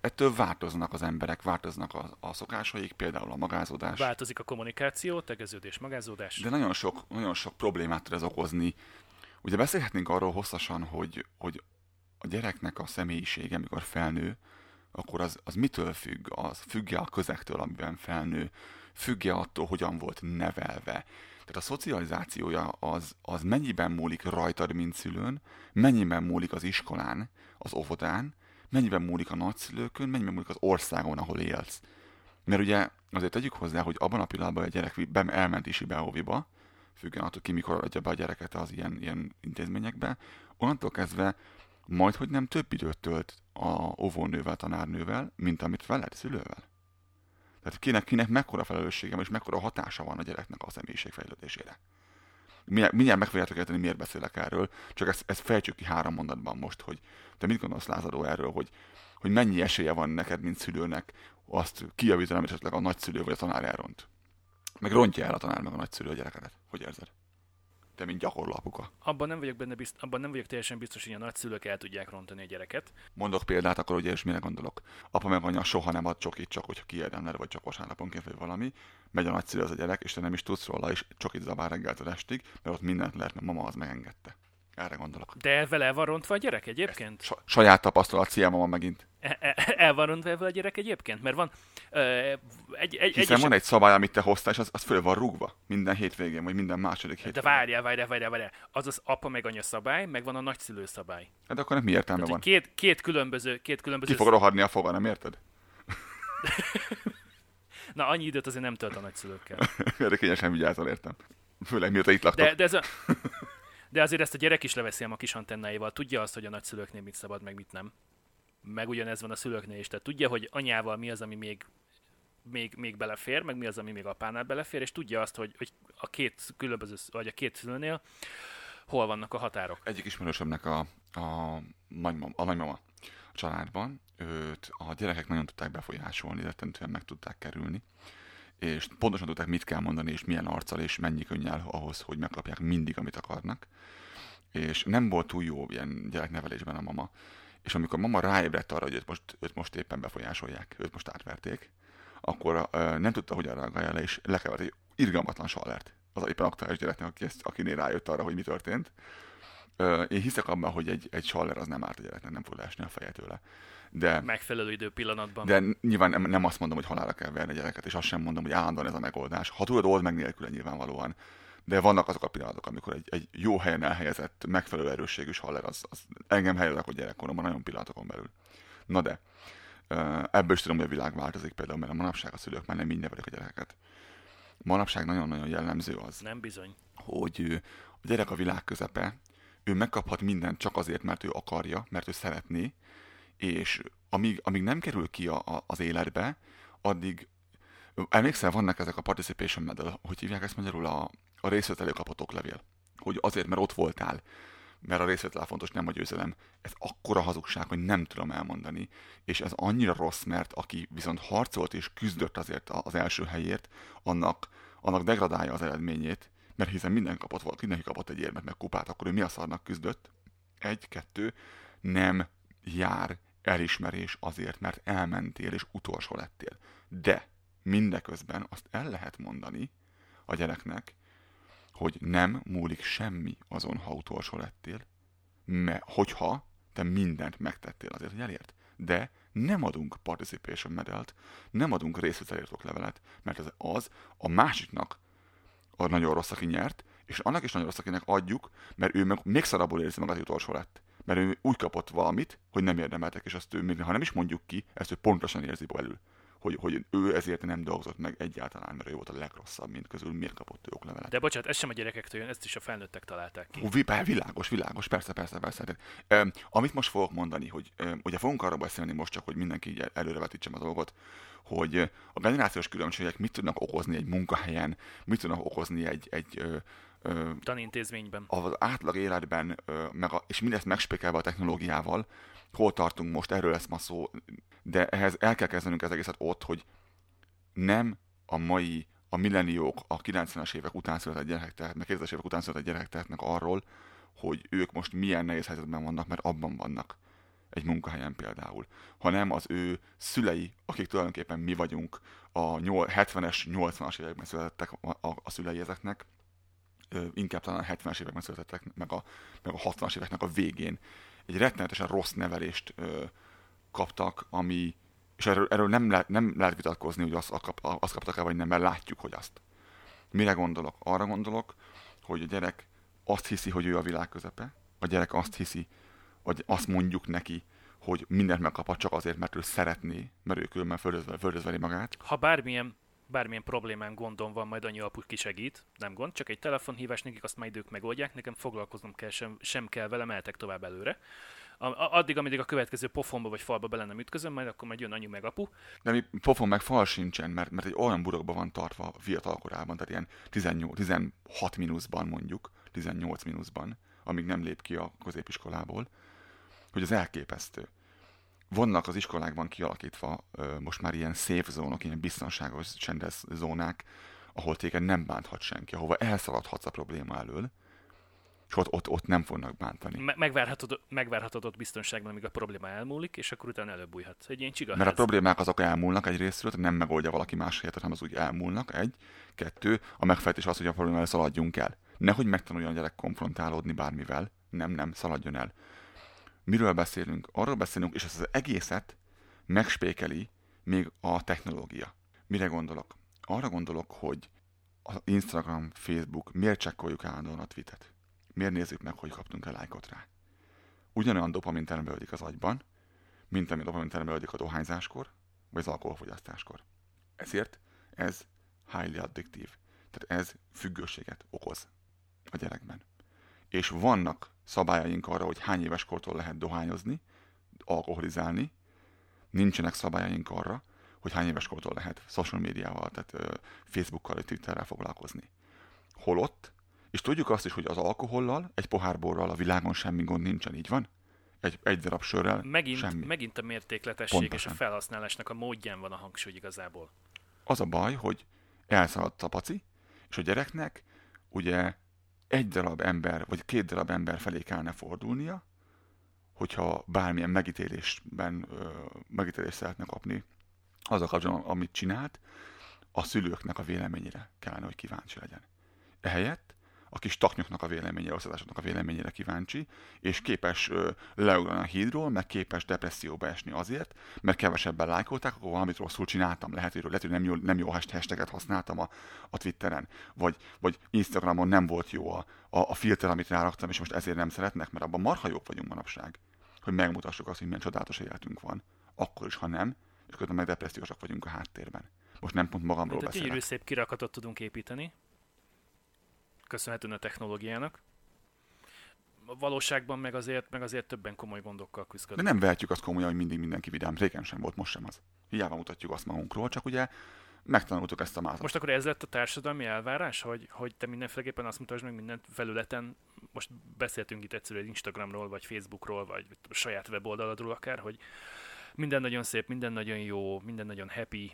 [SPEAKER 3] ettől változnak az emberek, változnak a, a szokásaik, például a magázódás.
[SPEAKER 4] Változik a kommunikáció, tegeződés, magázódás.
[SPEAKER 3] De nagyon sok, nagyon sok problémát tud ez okozni. Ugye beszélhetnénk arról hosszasan, hogy, hogy a gyereknek a személyisége, amikor felnő, akkor az, az mitől függ? Az függ a közektől, amiben felnő? függ attól, hogyan volt nevelve? Tehát a szocializációja az, az mennyiben múlik rajtad, mint szülőn, mennyiben múlik az iskolán, az óvodán, mennyiben múlik a nagyszülőkön, mennyiben múlik az országon, ahol élsz. Mert ugye azért tegyük hozzá, hogy abban a pillanatban a gyerek elment isibe óviba, függően attól ki mikor adja be a gyereket az ilyen, ilyen intézményekbe, onnantól kezdve majd, hogy nem több időt tölt a óvónővel, tanárnővel, mint amit veled, szülővel. Tehát kinek, kinek mekkora felelőssége és mekkora hatása van a gyereknek a személyiségfejlődésére. Mindjárt, mindjárt meg fogjátok érteni, miért beszélek erről, csak ezt, ezt fejtsük ki három mondatban most, hogy te mit gondolsz Lázadó erről, hogy, hogy mennyi esélye van neked, mint szülőnek azt kijavítani, amit esetleg a nagyszülő vagy a tanár elront. Meg rontja el a tanár meg a nagyszülő a gyerekedet. Hogy érzed? Te, mint gyakorló apuka.
[SPEAKER 4] Abban nem vagyok benne bizt, abban nem vagyok teljesen biztos, hogy a nagyszülők el tudják rontani a gyereket.
[SPEAKER 3] Mondok példát, akkor ugye és mire gondolok. Apa meg anya soha nem ad csokit, csak hogyha kiérdemler, vagy csak vasárnaponként, vagy valami. Megy a nagyszülő az a gyerek, és te nem is tudsz róla, és csokit zabál reggeltől estig, mert ott mindent lehet, mert mama az megengedte. Erre gondolok.
[SPEAKER 4] De vele el van rontva a gyerek egyébként?
[SPEAKER 3] Sa- saját tapasztalat, szia mama megint.
[SPEAKER 4] E- e- El van rontva a gyerek egyébként? Mert van ö, egy, egy,
[SPEAKER 3] Hiszen
[SPEAKER 4] egy
[SPEAKER 3] van egy szabály, amit te hoztál, és az, az föl van rúgva. Minden hétvégén, vagy minden második
[SPEAKER 4] De
[SPEAKER 3] hétvégén.
[SPEAKER 4] várjál, várjál, várjál, várjál. Az az apa meg anya szabály, meg van a nagyszülő szabály.
[SPEAKER 3] Hát akkor nem mi értelme
[SPEAKER 4] Tehát,
[SPEAKER 3] van?
[SPEAKER 4] két, két különböző, két különböző...
[SPEAKER 3] Ki fog rohadni a foga, nem érted?
[SPEAKER 4] Na, annyi időt azért nem tölt a nagyszülőkkel.
[SPEAKER 3] Erre kényesen vigyázol, értem. Főleg mióta itt laktok.
[SPEAKER 4] De, de, ez a, de azért ezt a gyerek is leveszi a kis antennáival. Tudja azt, hogy a nagyszülőknél mit szabad, meg mit nem. Meg ugyanez van a szülőknél is. Tehát tudja, hogy anyával mi az, ami még, még, még belefér, meg mi az, ami még apánál belefér, és tudja azt, hogy, hogy a két különböző, vagy a két szülőnél hol vannak a határok.
[SPEAKER 3] Egyik ismerősömnek a, a, nagymama, a nagymama a családban, őt a gyerekek nagyon tudták befolyásolni, rettentően meg tudták kerülni, és pontosan tudták, mit kell mondani, és milyen arccal, és mennyi könnyel ahhoz, hogy megkapják mindig, amit akarnak. És nem volt túl jó ilyen gyereknevelésben a mama. És amikor mama ráébredt arra, hogy őt most, őt most éppen befolyásolják, őt most átverték, akkor uh, nem tudta, hogyan reagálja le, és lekevert egy irgalmatlan salert az éppen aktuális gyereknek, aki ezt, akinél rájött arra, hogy mi történt. Én hiszek abban, hogy egy, egy saller az nem árt a gyereknek, nem fog leesni a feje tőle. De,
[SPEAKER 4] Megfelelő idő pillanatban.
[SPEAKER 3] de nyilván nem, nem azt mondom, hogy halálra kell verni a gyereket, és azt sem mondom, hogy állandóan ez a megoldás. Ha tudod, old meg nélküle nyilvánvalóan. De vannak azok a pillanatok, amikor egy, egy jó helyen elhelyezett, megfelelő erősségű haller, az, az engem helyezek a gyerekkoromban nagyon pillanatokon belül. Na de, ebből is tudom, hogy a világ változik például, mert a manapság a szülők már nem így nevelik a gyerekeket. Manapság nagyon-nagyon jellemző az,
[SPEAKER 4] Nem bizony.
[SPEAKER 3] hogy a gyerek a világ közepe, ő megkaphat mindent csak azért, mert ő akarja, mert ő szeretné, és amíg, amíg nem kerül ki a, a, az életbe, addig emlékszel, vannak ezek a participation medal, hogy hívják ezt magyarul a, a részvételő kapott oklevél. Hogy azért, mert ott voltál, mert a részvétel fontos, nem a győzelem. Ez akkora hazugság, hogy nem tudom elmondani. És ez annyira rossz, mert aki viszont harcolt és küzdött azért az első helyért, annak, annak degradálja az eredményét, mert hiszen minden kapott volt, mindenki kapott egy érmet meg kupát, akkor ő mi a szarnak küzdött? Egy, kettő, nem jár elismerés azért, mert elmentél és utolsó lettél. De mindeközben azt el lehet mondani a gyereknek, hogy nem múlik semmi azon, ha utolsó lettél, mert hogyha te mindent megtettél azért, hogy elért. De nem adunk participation medalt, nem adunk részvételért levelet, mert ez az a másiknak a nagyon rossz, aki nyert, és annak is nagyon rossz, akinek adjuk, mert ő meg még szarabbul érzi magát, hogy utolsó lett. Mert ő úgy kapott valamit, hogy nem érdemeltek, és azt ő, ha nem is mondjuk ki, ezt ő pontosan érzi belül. Hogy, hogy ő ezért nem dolgozott meg egyáltalán, mert ő volt a legrosszabb, mint közül, miért kapott ő oklevelet.
[SPEAKER 4] De bocsánat, ez sem a gyerekektől jön, ezt is a felnőttek találták ki.
[SPEAKER 3] Hú, bár világos, világos, persze, persze, persze. Um, amit most fogok mondani, hogy um, ugye fogunk arról beszélni most csak, hogy mindenki így el- előrevetítsem a dolgot, hogy a generációs különbségek mit tudnak okozni egy munkahelyen, mit tudnak okozni egy, egy ö, ö,
[SPEAKER 4] Tanintézményben.
[SPEAKER 3] az átlag életben, ö, meg a, és mindezt megspékelve a technológiával, hol tartunk most, erről lesz ma szó, de ehhez el kell kezdenünk az egészet ott, hogy nem a mai, a milleniók, a 90-es évek után született gyerekek tehetnek, 2000-es évek után született gyerekek tehetnek arról, hogy ők most milyen nehéz helyzetben vannak, mert abban vannak egy munkahelyen például, hanem az ő szülei, akik tulajdonképpen mi vagyunk, a 70-es, 80-as években születettek a, a, a szülei ezeknek, inkább talán a 70-es években születettek, meg a, meg a 60-as éveknek a végén. Egy rettenetesen rossz nevelést ö, kaptak, ami, és erről, erről nem, lehet, nem lehet vitatkozni, hogy azt, azt kaptak el, vagy nem, mert látjuk, hogy azt. Mire gondolok? Arra gondolok, hogy a gyerek azt hiszi, hogy ő a világ közepe, a gyerek azt hiszi, vagy azt mondjuk neki, hogy mindent megkaphat csak azért, mert ő szeretné, mert ő különben földözve, földözveli magát.
[SPEAKER 4] Ha bármilyen, bármilyen problémám, gondom van, majd annyi apu kisegít, nem gond, csak egy telefonhívás, nekik azt majd ők megoldják, nekem foglalkoznom kell, sem, sem kell vele, mehetek tovább előre. A, a, addig, amíg a következő pofonba vagy falba bele nem ütközöm, majd akkor majd jön anyu meg apu.
[SPEAKER 3] De mi pofon meg fal sincsen, mert, mert egy olyan burokba van tartva fiatal korában, tehát ilyen 18, 16 mínuszban mondjuk, 18 mínuszban, amíg nem lép ki a középiskolából, hogy az elképesztő. Vannak az iskolákban kialakítva most már ilyen safe zónok, ilyen biztonságos, csendes zónák, ahol téged nem bánthat senki, ahova elszaladhatsz a probléma elől, és ott, ott, ott nem fognak bántani.
[SPEAKER 4] Me- megvárhatod, megvárhatod ott biztonságban, amíg a probléma elmúlik, és akkor utána előbújhatsz. Egy ilyen csigaház.
[SPEAKER 3] Mert a problémák azok elmúlnak egy részről, nem megoldja valaki más helyet, hanem az úgy elmúlnak. Egy. Kettő, a megfejtés az, hogy a problémáról szaladjunk el. Nehogy megtanuljon a gyerek konfrontálódni bármivel. Nem, nem, szaladjon el. Miről beszélünk? Arról beszélünk, és ezt az egészet megspékeli még a technológia. Mire gondolok? Arra gondolok, hogy az Instagram, Facebook, miért csekkoljuk állandóan a tweetet? Miért nézzük meg, hogy kaptunk-e lájkot rá? Ugyanolyan dopamin termelődik az agyban, mint ami dopamin termelődik a dohányzáskor, vagy az alkoholfogyasztáskor. Ezért ez highly addictív. Tehát ez függőséget okoz a gyerekben. És vannak szabályaink arra, hogy hány éves kortól lehet dohányozni, alkoholizálni, nincsenek szabályaink arra, hogy hány éves kortól lehet social médiával, tehát Facebookkal, Twitterrel foglalkozni. Holott, és tudjuk azt is, hogy az alkohollal, egy pohár borral a világon semmi gond nincsen, így van? Egy, egy darab sörrel
[SPEAKER 4] Megint,
[SPEAKER 3] semmi.
[SPEAKER 4] megint a mértékletesség
[SPEAKER 3] Pontosan.
[SPEAKER 4] és a felhasználásnak a módján van a hangsúly igazából.
[SPEAKER 3] Az a baj, hogy elszaladt a paci, és a gyereknek ugye egy darab ember, vagy két darab ember felé kellene fordulnia, hogyha bármilyen megítélésben megítélést szeretne kapni az a kapcsolatban, amit csinált, a szülőknek a véleményére kellene, hogy kíváncsi legyen. Ehelyett a kis taknyoknak a véleményére, osztatásoknak a véleményére kíváncsi, és képes leugrani a hídról, meg képes depresszióba esni azért, mert kevesebben lájkolták, akkor valamit rosszul csináltam. Lehet, hogy, lehet, hogy nem jó, nem jó hashtaget használtam a, a Twitteren, vagy, vagy Instagramon nem volt jó a, a, a filter, amit ráraktam, és most ezért nem szeretnek, mert abban marha jók vagyunk manapság, hogy megmutassuk azt, hogy milyen csodálatos életünk van. Akkor is, ha nem, és közben meg depressziósak vagyunk a háttérben. Most nem pont magamról
[SPEAKER 4] gyönyörű
[SPEAKER 3] beszélek.
[SPEAKER 4] szép kirakatot tudunk építeni, köszönhetően a technológiának. A valóságban meg azért, meg azért többen komoly gondokkal
[SPEAKER 3] De
[SPEAKER 4] küzdködnek.
[SPEAKER 3] nem vehetjük azt komolyan, hogy mindig mindenki vidám. Régen sem volt, most sem az. Hiába mutatjuk azt magunkról, csak ugye megtanultuk ezt a mázat.
[SPEAKER 4] Most akkor ez lett a társadalmi elvárás, hogy, hogy te mindenféleképpen azt mutasd meg minden felületen, most beszéltünk itt egyszerűen Instagramról, vagy Facebookról, vagy a saját weboldaladról akár, hogy minden nagyon szép, minden nagyon jó, minden nagyon happy.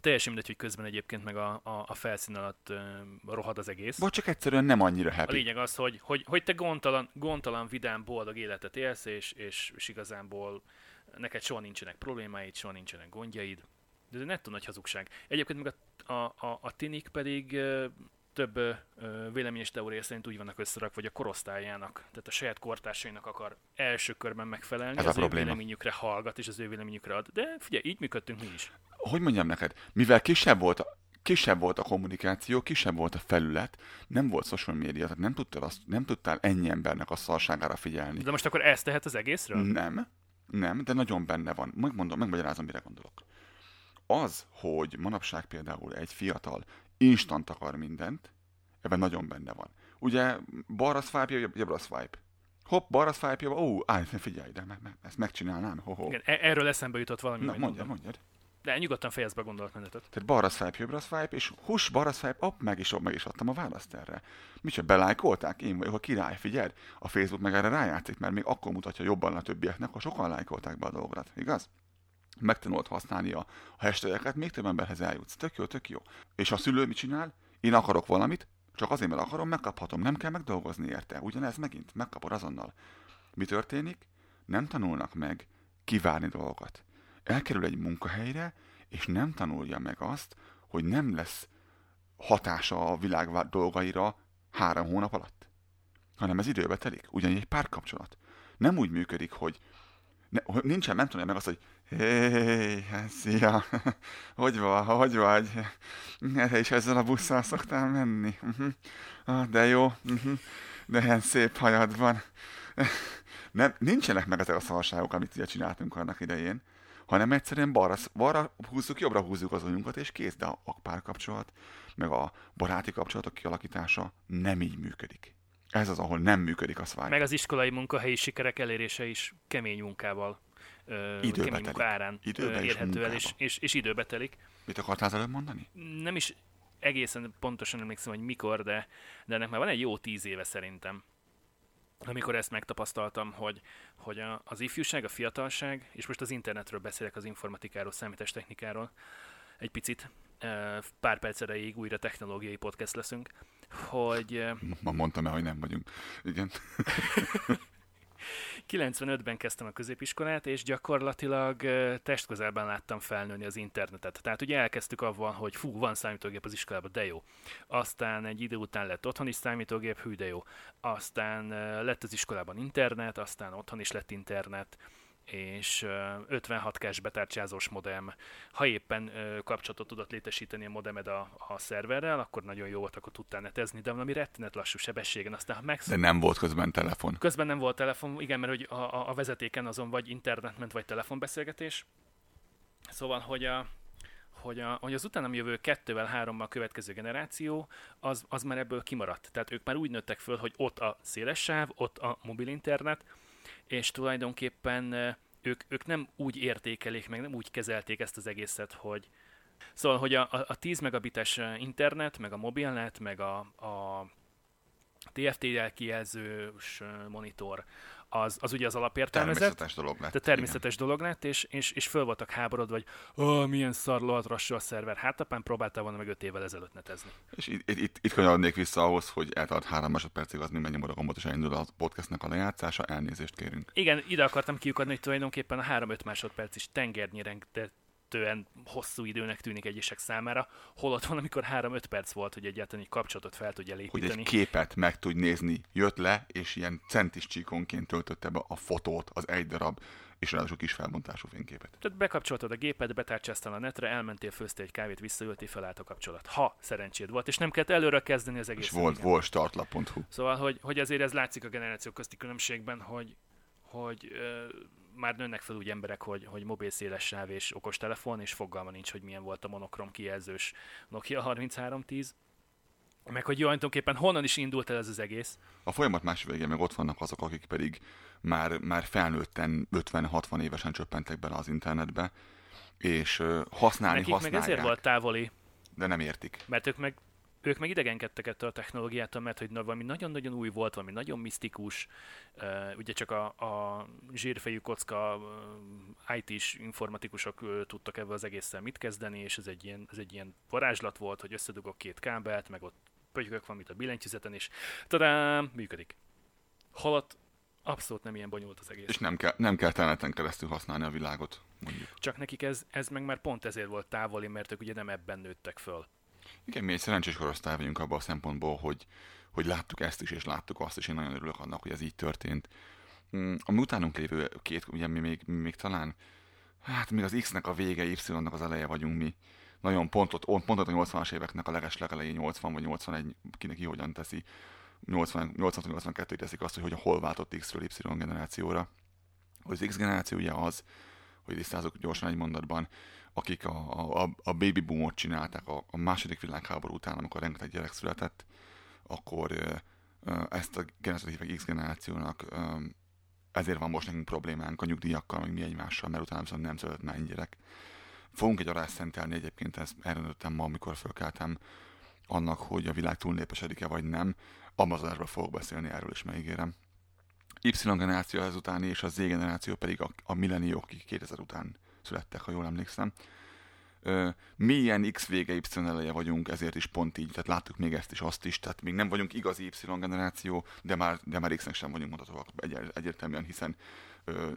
[SPEAKER 4] Teljesen mindegy, hogy közben egyébként meg a, a, a felszín alatt ö, rohad az egész.
[SPEAKER 3] Vagy csak egyszerűen nem annyira
[SPEAKER 4] A
[SPEAKER 3] happy.
[SPEAKER 4] lényeg az, hogy, hogy, hogy te gondtalan, gondtalan, vidám, boldog életet élsz, és, és, és igazából neked soha nincsenek problémáid, soha nincsenek gondjaid. De ez nettó nagy hazugság. Egyébként meg a, a, a, a tinik pedig több ö, véleményes teória szerint úgy vannak összerakva, hogy a korosztályának, tehát a saját kortársainak akar első körben megfelelni,
[SPEAKER 3] Ez a
[SPEAKER 4] az ő
[SPEAKER 3] probléma.
[SPEAKER 4] véleményükre hallgat, és az ő véleményükre ad. De figyelj, így működtünk mi is.
[SPEAKER 3] Hogy mondjam neked, mivel kisebb volt a, kisebb volt a kommunikáció, kisebb volt a felület, nem volt social media, tehát nem tudtál, azt, nem tudtál ennyi embernek a szarságára figyelni.
[SPEAKER 4] De most akkor ezt tehet az egészről?
[SPEAKER 3] Nem, nem, de nagyon benne van. Megmondom, megmagyarázom, mire gondolok. Az, hogy manapság például egy fiatal instant akar mindent, ebben nagyon benne van. Ugye balra swipe, jobb- jobbra swipe. Hopp, balra swipe, ó, állj, figyelj, de me- me- ezt megcsinálnám, ho, ho.
[SPEAKER 4] Igen, e- erről eszembe jutott valami.
[SPEAKER 3] Na, mondjad, mondjad.
[SPEAKER 4] De nyugodtan fejezd be a gondolatmenetet.
[SPEAKER 3] Tehát balra swipe, jobbra swipe, és hús, balra swipe, op, meg is, meg is adtam a választ erre. Micsoda, belájkolták? Én vagyok a király, figyeld. A Facebook meg erre rájátszik, mert még akkor mutatja jobban a többieknek, ha sokan lájkolták be a dolgokat, igaz? Megtanulod használni a hashtageket, még több emberhez eljutsz. Tök jó, tök jó. És a szülő mit csinál? Én akarok valamit, csak azért, mert akarom, megkaphatom, nem kell megdolgozni érte. Ugyanez megint, megkapod azonnal. Mi történik? Nem tanulnak meg kivárni dolgokat. Elkerül egy munkahelyre, és nem tanulja meg azt, hogy nem lesz hatása a világ dolgaira három hónap alatt. Hanem ez időbe telik. Ugyanígy egy párkapcsolat. Nem úgy működik, hogy ne, nincsen, nem tudja meg azt, hogy hé, hát szia, hogy van, hogy vagy? Erre is ezzel a busszal szoktál menni. Ah, de jó, uh-huh. szép hajad van. Nem, nincsenek meg ezek a szarságok, amit ugye csináltunk annak idején, hanem egyszerűen balra, balra húzzuk, jobbra húzzuk az ujjunkat, és kész, de a párkapcsolat, meg a baráti kapcsolatok kialakítása nem így működik. Ez az, ahol nem működik a szvágy.
[SPEAKER 4] Meg az iskolai munkahelyi sikerek elérése is kemény munkával, ö,
[SPEAKER 3] Időbe
[SPEAKER 4] kemény munka árán
[SPEAKER 3] Időbe
[SPEAKER 4] érhető el, és, és, és időbe telik.
[SPEAKER 3] Mit akartál előbb mondani?
[SPEAKER 4] Nem is egészen pontosan emlékszem, hogy mikor, de, de ennek már van egy jó tíz éve szerintem. Amikor ezt megtapasztaltam, hogy, hogy a, az ifjúság, a fiatalság, és most az internetről beszélek, az informatikáról, számítástechnikáról, egy picit, pár perc erejéig újra technológiai podcast leszünk, hogy
[SPEAKER 3] Ma mondtam el, hogy nem vagyunk. Igen.
[SPEAKER 4] 95-ben kezdtem a középiskolát, és gyakorlatilag testközelben láttam felnőni az internetet. Tehát ugye elkezdtük avval, hogy fú, van számítógép az iskolában, de jó. Aztán egy idő után lett otthon is számítógép, hű, de jó. Aztán lett az iskolában internet, aztán otthon is lett internet, és ö, 56 k betárcsázós modem. Ha éppen kapcsolatot tudott létesíteni a modemed a, a szerverrel, akkor nagyon jó volt, akkor tudtál netezni, de valami rettenet lassú sebességen. Aztán ha megsz...
[SPEAKER 3] De nem volt közben telefon.
[SPEAKER 4] Közben nem volt telefon, igen, mert hogy a, a, a vezetéken azon vagy internet ment, vagy telefonbeszélgetés. Szóval, hogy a, hogy, a, hogy az utánam jövő kettővel, hárommal következő generáció, az, az már ebből kimaradt. Tehát ők már úgy nőttek föl, hogy ott a széles sáv, ott a mobil internet, és tulajdonképpen ők, ők nem úgy értékelik, meg nem úgy kezelték ezt az egészet, hogy Szóval, hogy a, a, a 10 megabites internet, meg a mobilnet, meg a, a TFT kijelzős monitor, az, az ugye az alapértelmezett.
[SPEAKER 3] Természetes dolog lett.
[SPEAKER 4] Tehát természetes dolog lett, és, és, és föl voltak háborodva, hogy oh, milyen szar lohat rassú a szerver. Hát apám próbáltál volna meg 5 évvel ezelőtt netezni.
[SPEAKER 3] És itt, itt, itt, kanyarodnék vissza ahhoz, hogy eltart három másodpercig az minden nyomod a gombot, és elindul a podcastnak a lejátszása, elnézést kérünk.
[SPEAKER 4] Igen, ide akartam kiukadni, hogy tulajdonképpen a 3-5 másodperc is tengernyi rengetően hosszú időnek tűnik egyesek számára, holott van, amikor 3-5 perc volt, hogy egyáltalán egy kapcsolatot fel tudja
[SPEAKER 3] Hogy
[SPEAKER 4] építeni.
[SPEAKER 3] egy képet meg tudj nézni, jött le, és ilyen centis csíkonként töltötte be a fotót, az egy darab, és ráadásul kis felbontású fényképet.
[SPEAKER 4] Tehát bekapcsoltad a gépet, betárcsáztál a netre, elmentél, főztél egy kávét, visszaültél, felállt a kapcsolat. Ha szerencséd volt, és nem kellett előre kezdeni az egész.
[SPEAKER 3] És volt, volt startlap.hu.
[SPEAKER 4] Szóval, hogy, hogy azért ez látszik a generációk közti különbségben, hogy, hogy ö, már nőnek fel úgy emberek, hogy, hogy mobil széles sáv és okostelefon, és fogalma nincs, hogy milyen volt a monokrom kijelzős Nokia 3310. Meg hogy tulajdonképpen honnan is indult el ez az egész.
[SPEAKER 3] A folyamat más végén meg ott vannak azok, akik pedig már, már felnőtten 50-60 évesen csöppentek bele az internetbe, és használni
[SPEAKER 4] Nekik meg
[SPEAKER 3] használják,
[SPEAKER 4] ezért volt távoli,
[SPEAKER 3] de nem értik.
[SPEAKER 4] mert ők meg ők meg idegenkedtek ettől a technológiától, mert hogy na- valami nagyon-nagyon új volt, valami nagyon misztikus, ugye csak a, a zsírfejű kocka IT-s informatikusok tudtak ebből az egésszel mit kezdeni, és ez egy, ilyen, ez egy ilyen varázslat volt, hogy összedugok két kábelt, meg ott pötykök van, mint a billentyűzeten, és tadám, működik. Holott abszolút nem ilyen bonyolult az egész.
[SPEAKER 3] És nem kell, nem kell telneten keresztül használni a világot, mondjuk.
[SPEAKER 4] Csak nekik ez, ez meg már pont ezért volt távoli, mert ők ugye nem ebben nőttek föl.
[SPEAKER 3] Igen, mi egy szerencsés korosztály vagyunk abban a szempontból, hogy, hogy láttuk ezt is, és láttuk azt, és én nagyon örülök annak, hogy ez így történt. Mm, A mi utánunk lévő két, ugye mi még, még talán, hát még az X-nek a vége, Y-nak az eleje vagyunk mi. Nagyon pontot, pontot a 80-as éveknek a leges legelején 80 vagy 81, kinek ki hogyan teszi, 80, 80-82 teszik azt, hogy, hogy hol váltott X-ről Y generációra. Az X generáció ugye az, hogy tisztázok gyorsan egy mondatban, akik a, a, a baby boomot csinálták a, a második világháború után, amikor rengeteg gyerek született, akkor ezt a generációt hívják X generációnak, ezért van most nekünk problémánk a nyugdíjakkal, meg mi egymással, mert utána viszont nem született már gyerek. Fogunk egy arást szentelni egyébként, ezt elrendettem ma, amikor fölkeltem, annak, hogy a világ túlnépesedik-e vagy nem. Abban az fogok beszélni, erről is megígérem. Y generáció ezután és a Z generáció pedig a, a milleniók, akik 2000 után születtek, ha jól emlékszem. Ö, milyen X vége Y eleje vagyunk, ezért is pont így, tehát láttuk még ezt is, azt is, tehát még nem vagyunk igazi Y generáció, de már, de már X-nek sem vagyunk mondhatóak egy, egyértelműen, hiszen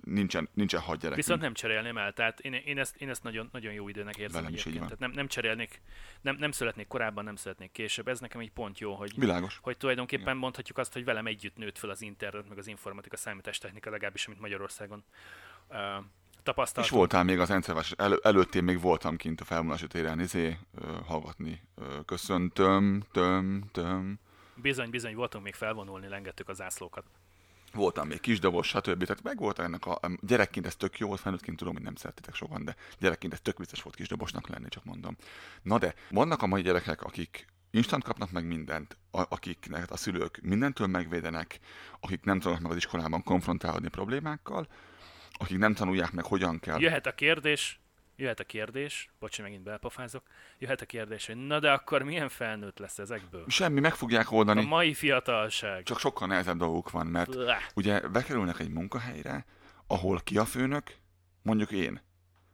[SPEAKER 3] nincsen, nincsen hadgyerekünk.
[SPEAKER 4] Viszont nem cserélném el, tehát én, én, ezt, én ezt nagyon, nagyon jó időnek érzem
[SPEAKER 3] Velem is így van.
[SPEAKER 4] Tehát nem, nem cserélnék, nem, nem születnék korábban, nem születnék később. Ez nekem egy pont jó, hogy,
[SPEAKER 3] Világos.
[SPEAKER 4] hogy tulajdonképpen Igen. mondhatjuk azt, hogy velem együtt nőtt fel az internet, meg az informatika, számítástechnika, legalábbis, amit Magyarországon uh,
[SPEAKER 3] És
[SPEAKER 4] tapasztaltam.
[SPEAKER 3] voltál még az rendszervás, elő, előtt még voltam kint a felvonulási téren, izé, ö, hallgatni. Ö, köszöntöm, töm, töm.
[SPEAKER 4] Bizony, bizony, voltunk még felvonulni, lengettük az zászlókat.
[SPEAKER 3] Voltam még kisdobos, stb. Tehát meg volt ennek a, gyerekként ez tök jó volt, felnőttként tudom, hogy nem szeretitek sokan, de gyerekként ez tök vicces volt kisdobosnak lenni, csak mondom. Na de, vannak a mai gyerekek, akik instant kapnak meg mindent, a- akiknek a szülők mindentől megvédenek, akik nem tudnak meg az iskolában konfrontálódni problémákkal, akik nem tanulják meg, hogyan kell.
[SPEAKER 4] Jöhet a kérdés, jöhet a kérdés, bocsi, megint belpofázok, jöhet a kérdés, hogy na de akkor milyen felnőtt lesz ezekből?
[SPEAKER 3] Semmi, meg fogják
[SPEAKER 4] A
[SPEAKER 3] oldani,
[SPEAKER 4] mai fiatalság.
[SPEAKER 3] csak sokkal nehezebb dolguk van, mert
[SPEAKER 4] Blah.
[SPEAKER 3] ugye bekerülnek egy munkahelyre, ahol ki a főnök, mondjuk én,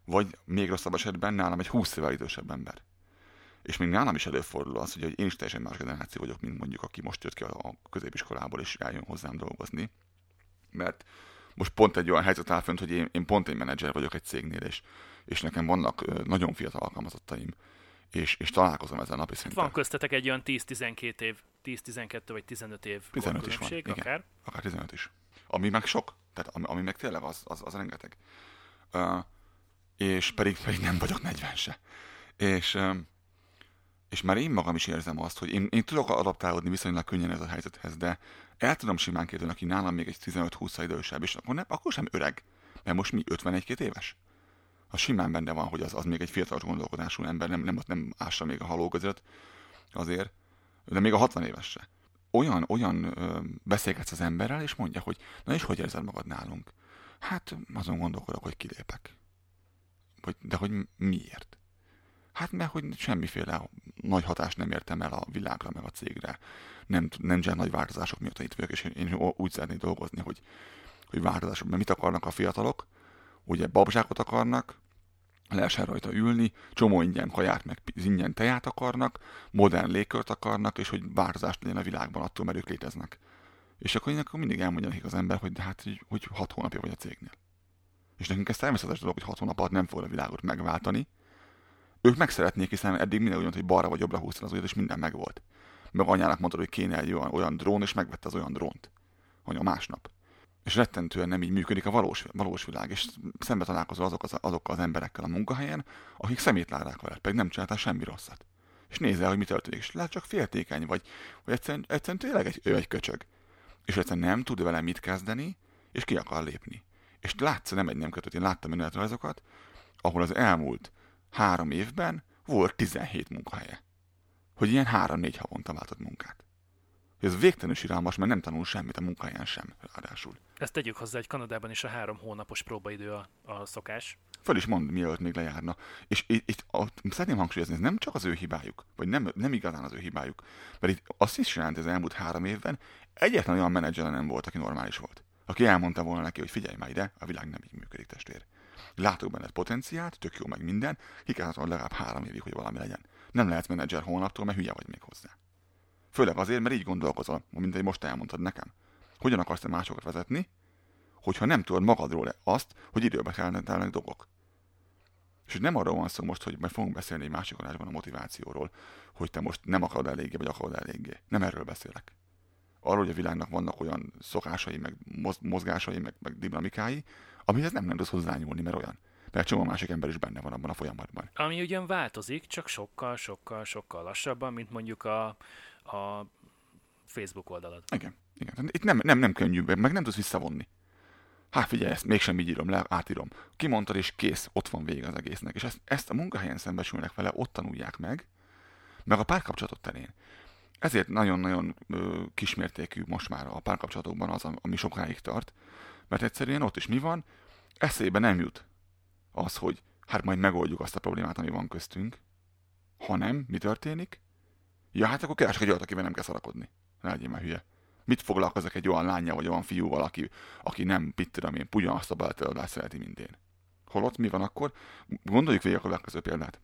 [SPEAKER 3] vagy még rosszabb esetben nálam egy 20 évvel idősebb ember. És még nálam is előfordul az, hogy én is teljesen más generáció vagyok, mint mondjuk aki most jött ki a a középiskolából és eljön hozzám dolgozni. Mert most pont egy olyan helyzet áll fönt, hogy én, én pont egy menedzser vagyok egy cégnél, és, és nekem vannak nagyon fiatal alkalmazottaim, és, és találkozom ezzel napi szinten.
[SPEAKER 4] Van köztetek egy olyan 10-12 év, 10-12 vagy 15 év
[SPEAKER 3] 15 is van, igen.
[SPEAKER 4] akár.
[SPEAKER 3] Akár 15 is. Ami meg sok. Tehát ami, ami meg tényleg az, az, az rengeteg. Uh, és pedig, pedig nem vagyok 40 se. És, um, és már én magam is érzem azt, hogy én, én tudok adaptálódni viszonylag könnyen ez a helyzethez, de el tudom simán képzelni, aki nálam még egy 15-20 idősebb, és akkor, nem, akkor sem öreg. Mert most mi 51 éves? Az simán benne van, hogy az, az még egy fiatal gondolkodású ember, nem, nem, nem ássa még a haló között azért, de még a 60 éves se olyan, olyan ö, beszélgetsz az emberrel, és mondja, hogy na és hogy érzed magad nálunk? Hát azon gondolkodok, hogy kilépek. Vagy, de hogy miért? Hát mert hogy semmiféle nagy hatást nem értem el a világra, meg a cégre. Nem, nem ilyen nagy változások miatt itt vagyok, és én, én úgy szeretnék dolgozni, hogy, hogy változások. Mert mit akarnak a fiatalok? Ugye babzsákot akarnak, lehessen rajta ülni, csomó ingyen kaját, meg ingyen teját akarnak, modern légkört akarnak, és hogy változást legyen a világban attól, mert ők léteznek. És akkor én akkor mindig elmondja nekik az ember, hogy de hát, hogy, hogy hat hónapja vagy a cégnél. És nekünk ez természetes dolog, hogy hat hónap alatt nem fog a világot megváltani. Ők meg szeretnék, hiszen eddig minden olyan, hogy balra vagy jobbra húztad az ujjat, és minden megvolt. Meg anyának mondtad, hogy kéne egy olyan, olyan drón, és megvette az olyan drónt. Anya másnap és rettentően nem így működik a valós, valós világ, és szembe találkozol azok az, azokkal az emberekkel a munkahelyen, akik szemét látják veled, pedig nem csináltál semmi rosszat. És nézel, hogy mi történik, és lehet csak féltékeny vagy, vagy egyszerűen, egyszerűen tényleg egy, ő egy köcsög. És egyszerűen nem tud vele mit kezdeni, és ki akar lépni. És látsz, nem egy nem kötött, én láttam önéletrajzokat, ahol az elmúlt három évben volt 17 munkahelye. Hogy ilyen három-négy havonta váltott munkát. Hogy ez végtelenül siralmas, mert nem tanul semmit a munkahelyen sem, ráadásul.
[SPEAKER 4] Ezt tegyük hozzá, hogy Kanadában is a három hónapos próbaidő a, a szokás.
[SPEAKER 3] Föl is mond, mielőtt még lejárna. És itt, itt a, szeretném hangsúlyozni, ez nem csak az ő hibájuk, vagy nem, nem igazán az ő hibájuk, mert itt azt is jelenti, az elmúlt három évben egyetlen olyan menedzser nem volt, aki normális volt. Aki elmondta volna neki, hogy figyelj már ide, a világ nem így működik, testvér. Látok benned potenciált, tök jó meg minden, ki kell tartanod legalább három évig, hogy valami legyen. Nem lehetsz menedzser holnaptól, mert hülye vagy még hozzá. Főleg azért, mert így gondolkozol, mint egy most elmondtad nekem. Hogyan akarsz te másokat vezetni, hogyha nem tudod magadról azt, hogy időbe telnek, telnek dolgok. És hogy nem arról van szó most, hogy majd fogunk beszélni egy másik adásban a motivációról, hogy te most nem akarod eléggé, vagy akarod eléggé. Nem erről beszélek. Arról, hogy a világnak vannak olyan szokásai, meg moz- mozgásai, meg, meg dinamikái, amihez nem nem tudsz hozzányúlni, mert olyan. Mert csomó másik ember is benne van abban a folyamatban.
[SPEAKER 4] Ami ugyan változik, csak sokkal, sokkal, sokkal lassabban, mint mondjuk a, a Facebook oldalad.
[SPEAKER 3] Igen. Igen. Itt nem, nem, nem könnyű, meg nem tudsz visszavonni. Hát figyelj, ezt mégsem így írom le, átírom. Kimondtad, és kész, ott van vége az egésznek. És ezt, ezt a munkahelyen szembesülnek vele, ott tanulják meg, meg a párkapcsolatot terén. Ezért nagyon-nagyon ö, kismértékű most már a párkapcsolatokban az, ami sokáig tart, mert egyszerűen ott is mi van, eszébe nem jut az, hogy hát majd megoldjuk azt a problémát, ami van köztünk, hanem mi történik? Ja, hát akkor keresek egy olyat, akivel nem kell szarakodni. Ne legyél már hülye. Mit foglalkozok egy olyan lánya vagy olyan fiúval, aki, aki nem, mit tudom én, ugyanazt a beltöldást szereti, mint én? Holott mi van akkor? Gondoljuk végig a következő példát.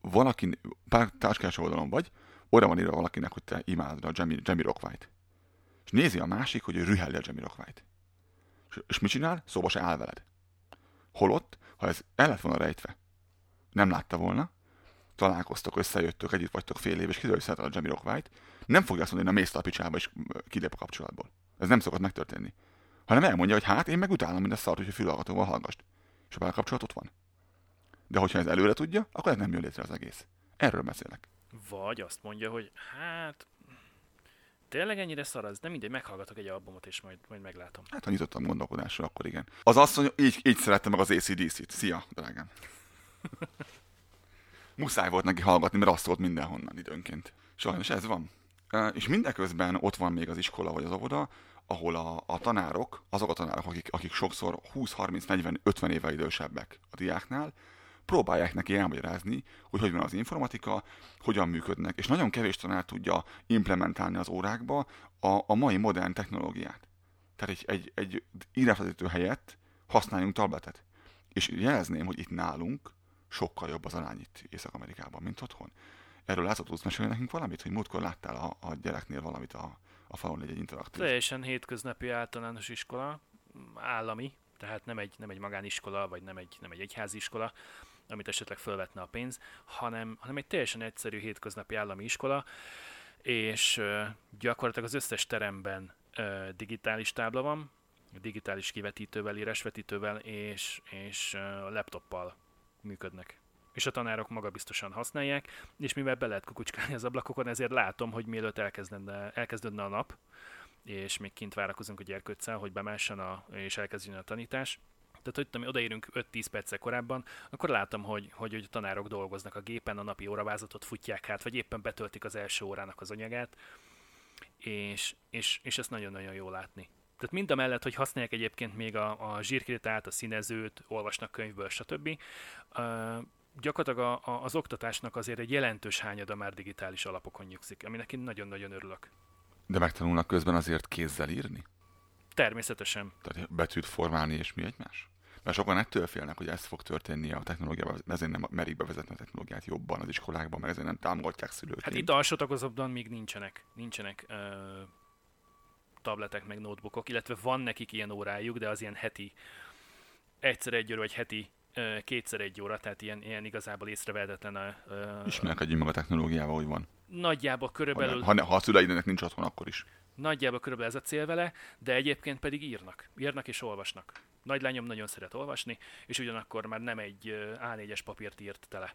[SPEAKER 3] Valaki, pár táskás oldalon vagy, oda van írva valakinek, hogy te imádod a Jamie, Jamie Rockwhite. És nézi a másik, hogy ő rühelli a Jamie Rockwhite. És, és mit csinál? Szóba se áll veled. Holott, ha ez el lett volna rejtve, nem látta volna, találkoztok, összejöttök, együtt vagytok fél év, és kiderül, hogy a Jamie Rockwhite, nem fogja azt mondani, hogy na mész a picsába, és kilép a kapcsolatból. Ez nem szokott megtörténni. Hanem elmondja, hogy hát én meg utálom minden szart, hogy fülhallgatóval hallgast. És a belkapcsolat ott van. De hogyha ez előre tudja, akkor ez nem jön létre az egész. Erről beszélek.
[SPEAKER 4] Vagy azt mondja, hogy hát tényleg ennyire szar az, de mindegy, meghallgatok egy albumot, és majd, majd meglátom.
[SPEAKER 3] Hát, ha nyitottam gondolkodásra, akkor igen. Az asszony így, így szerette meg az ACDC-t. Szia, drágám. Muszáj volt neki hallgatni, mert azt szólt mindenhonnan időnként. Sajnos ez van. És mindeközben ott van még az iskola vagy az óvoda, ahol a, a tanárok, azok a tanárok, akik, akik sokszor 20, 30, 40, 50 éve idősebbek a diáknál, próbálják neki elmagyarázni, hogy hogy van az informatika, hogyan működnek, és nagyon kevés tanár tudja implementálni az órákba a, a mai modern technológiát. Tehát egy, egy, egy írásvezető helyett használjunk tabletet. És jelezném, hogy itt nálunk sokkal jobb az arány itt Észak-Amerikában, mint otthon. Erről látszott tudsz mesélni nekünk valamit, hogy múltkor láttál a, a gyereknél valamit a, a falon egy interaktív.
[SPEAKER 4] Teljesen hétköznapi általános iskola, állami, tehát nem egy, nem egy magániskola, vagy nem egy, nem egy egyházi iskola, amit esetleg fölvetne a pénz, hanem, hanem egy teljesen egyszerű hétköznapi állami iskola, és gyakorlatilag az összes teremben digitális tábla van, digitális kivetítővel, írásvetítővel és, és laptoppal működnek. És a tanárok magabiztosan használják, és mivel be lehet kukucskálni az ablakokon, ezért látom, hogy mielőtt elkezdődne, elkezdődne a nap, és még kint várakozunk a gyerkőccel, hogy bemássan a, és elkezdjön a tanítás. Tehát, hogy tudom, odaérünk 5-10 perccel korábban, akkor látom, hogy, hogy, hogy a tanárok dolgoznak a gépen, a napi óravázatot futják át, vagy éppen betöltik az első órának az anyagát, és, és, és ezt nagyon-nagyon jó látni. Tehát mind a mellett, hogy használják egyébként még a, a zsírkritát, a színezőt, olvasnak könyvből, stb. Uh, gyakorlatilag a, a, az oktatásnak azért egy jelentős hányada már digitális alapokon nyugszik, aminek én nagyon-nagyon örülök.
[SPEAKER 3] De megtanulnak közben azért kézzel írni?
[SPEAKER 4] Természetesen.
[SPEAKER 3] Tehát betűt formálni és mi egymás? Mert sokan ettől félnek, hogy ez fog történni a technológiában, ezért nem merik bevezetni a technológiát jobban az iskolákban, mert ezért nem támogatják szülők.
[SPEAKER 4] Hát itt alsó tagozatban még nincsenek, nincsenek uh, tabletek meg notebookok, illetve van nekik ilyen órájuk, de az ilyen heti, egyszer egy óra, vagy heti uh, kétszer egy óra, tehát ilyen, ilyen igazából észrevehetetlen a...
[SPEAKER 3] Ismerkedjünk meg a technológiával, hogy van.
[SPEAKER 4] Nagyjából körülbelül...
[SPEAKER 3] ha, ne, ha a szüleidnek nincs otthon, akkor is.
[SPEAKER 4] Nagyjából körülbelül ez a cél vele, de egyébként pedig írnak. Írnak és olvasnak. Nagylányom nagyon szeret olvasni, és ugyanakkor már nem egy ö, A4-es papírt írt tele.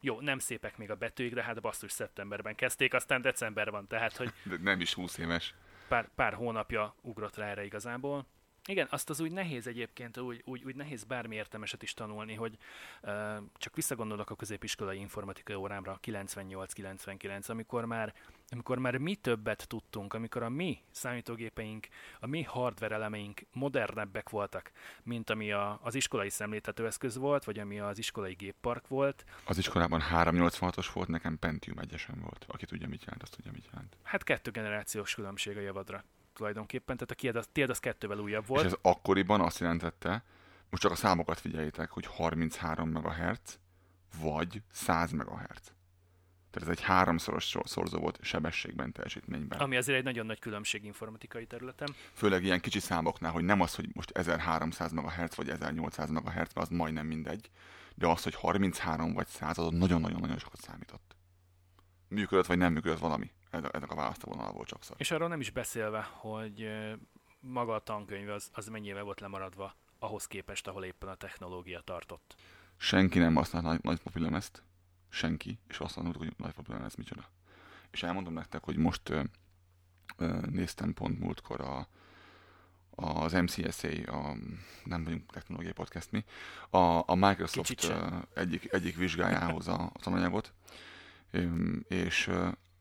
[SPEAKER 4] Jó, nem szépek még a betűik, de hát basszus szeptemberben kezdték, aztán december van, tehát hogy
[SPEAKER 3] De nem is 20 éves.
[SPEAKER 4] pár, pár hónapja ugrott rá erre igazából. Igen, azt az úgy nehéz egyébként, úgy, úgy, úgy nehéz bármi értelmeset is tanulni, hogy uh, csak visszagondolok a középiskolai informatikai órámra 98-99, amikor már, amikor már mi többet tudtunk, amikor a mi számítógépeink, a mi hardware elemeink modernebbek voltak, mint ami a, az iskolai szemléltetőeszköz volt, vagy ami az iskolai géppark volt.
[SPEAKER 3] Az iskolában 386-os volt, nekem Pentium egyesen volt. Aki tudja, mit jelent, azt tudja, mit jelent.
[SPEAKER 4] Hát kettő generációs különbség a javadra tulajdonképpen, tehát a tiéd az, tiéd az kettővel újabb volt.
[SPEAKER 3] És ez akkoriban azt jelentette, most csak a számokat figyeljétek, hogy 33 MHz vagy 100 MHz. Tehát ez egy háromszoros szorzó volt sebességben, teljesítményben.
[SPEAKER 4] Ami azért egy nagyon nagy különbség informatikai területen.
[SPEAKER 3] Főleg ilyen kicsi számoknál, hogy nem az, hogy most 1300 MHz vagy 1800 MHz, az majdnem mindegy, de az, hogy 33 vagy 100, az nagyon-nagyon-nagyon sokat számított. Működött vagy nem működött valami. Ennek a választóvonal volt sokszor.
[SPEAKER 4] És arról nem is beszélve, hogy maga a tankönyv az, az mennyivel volt lemaradva ahhoz képest, ahol éppen a technológia tartott.
[SPEAKER 3] Senki nem használt nagy, nagy papírlemezt. Senki. És azt mondtuk, hogy nagy papírlemez micsoda. És elmondom nektek, hogy most ö, ö, néztem pont múltkor a, az MCSA, a, nem vagyunk technológiai podcast mi, a, a Microsoft egyik, egyik vizsgájához a, a tananyagot, és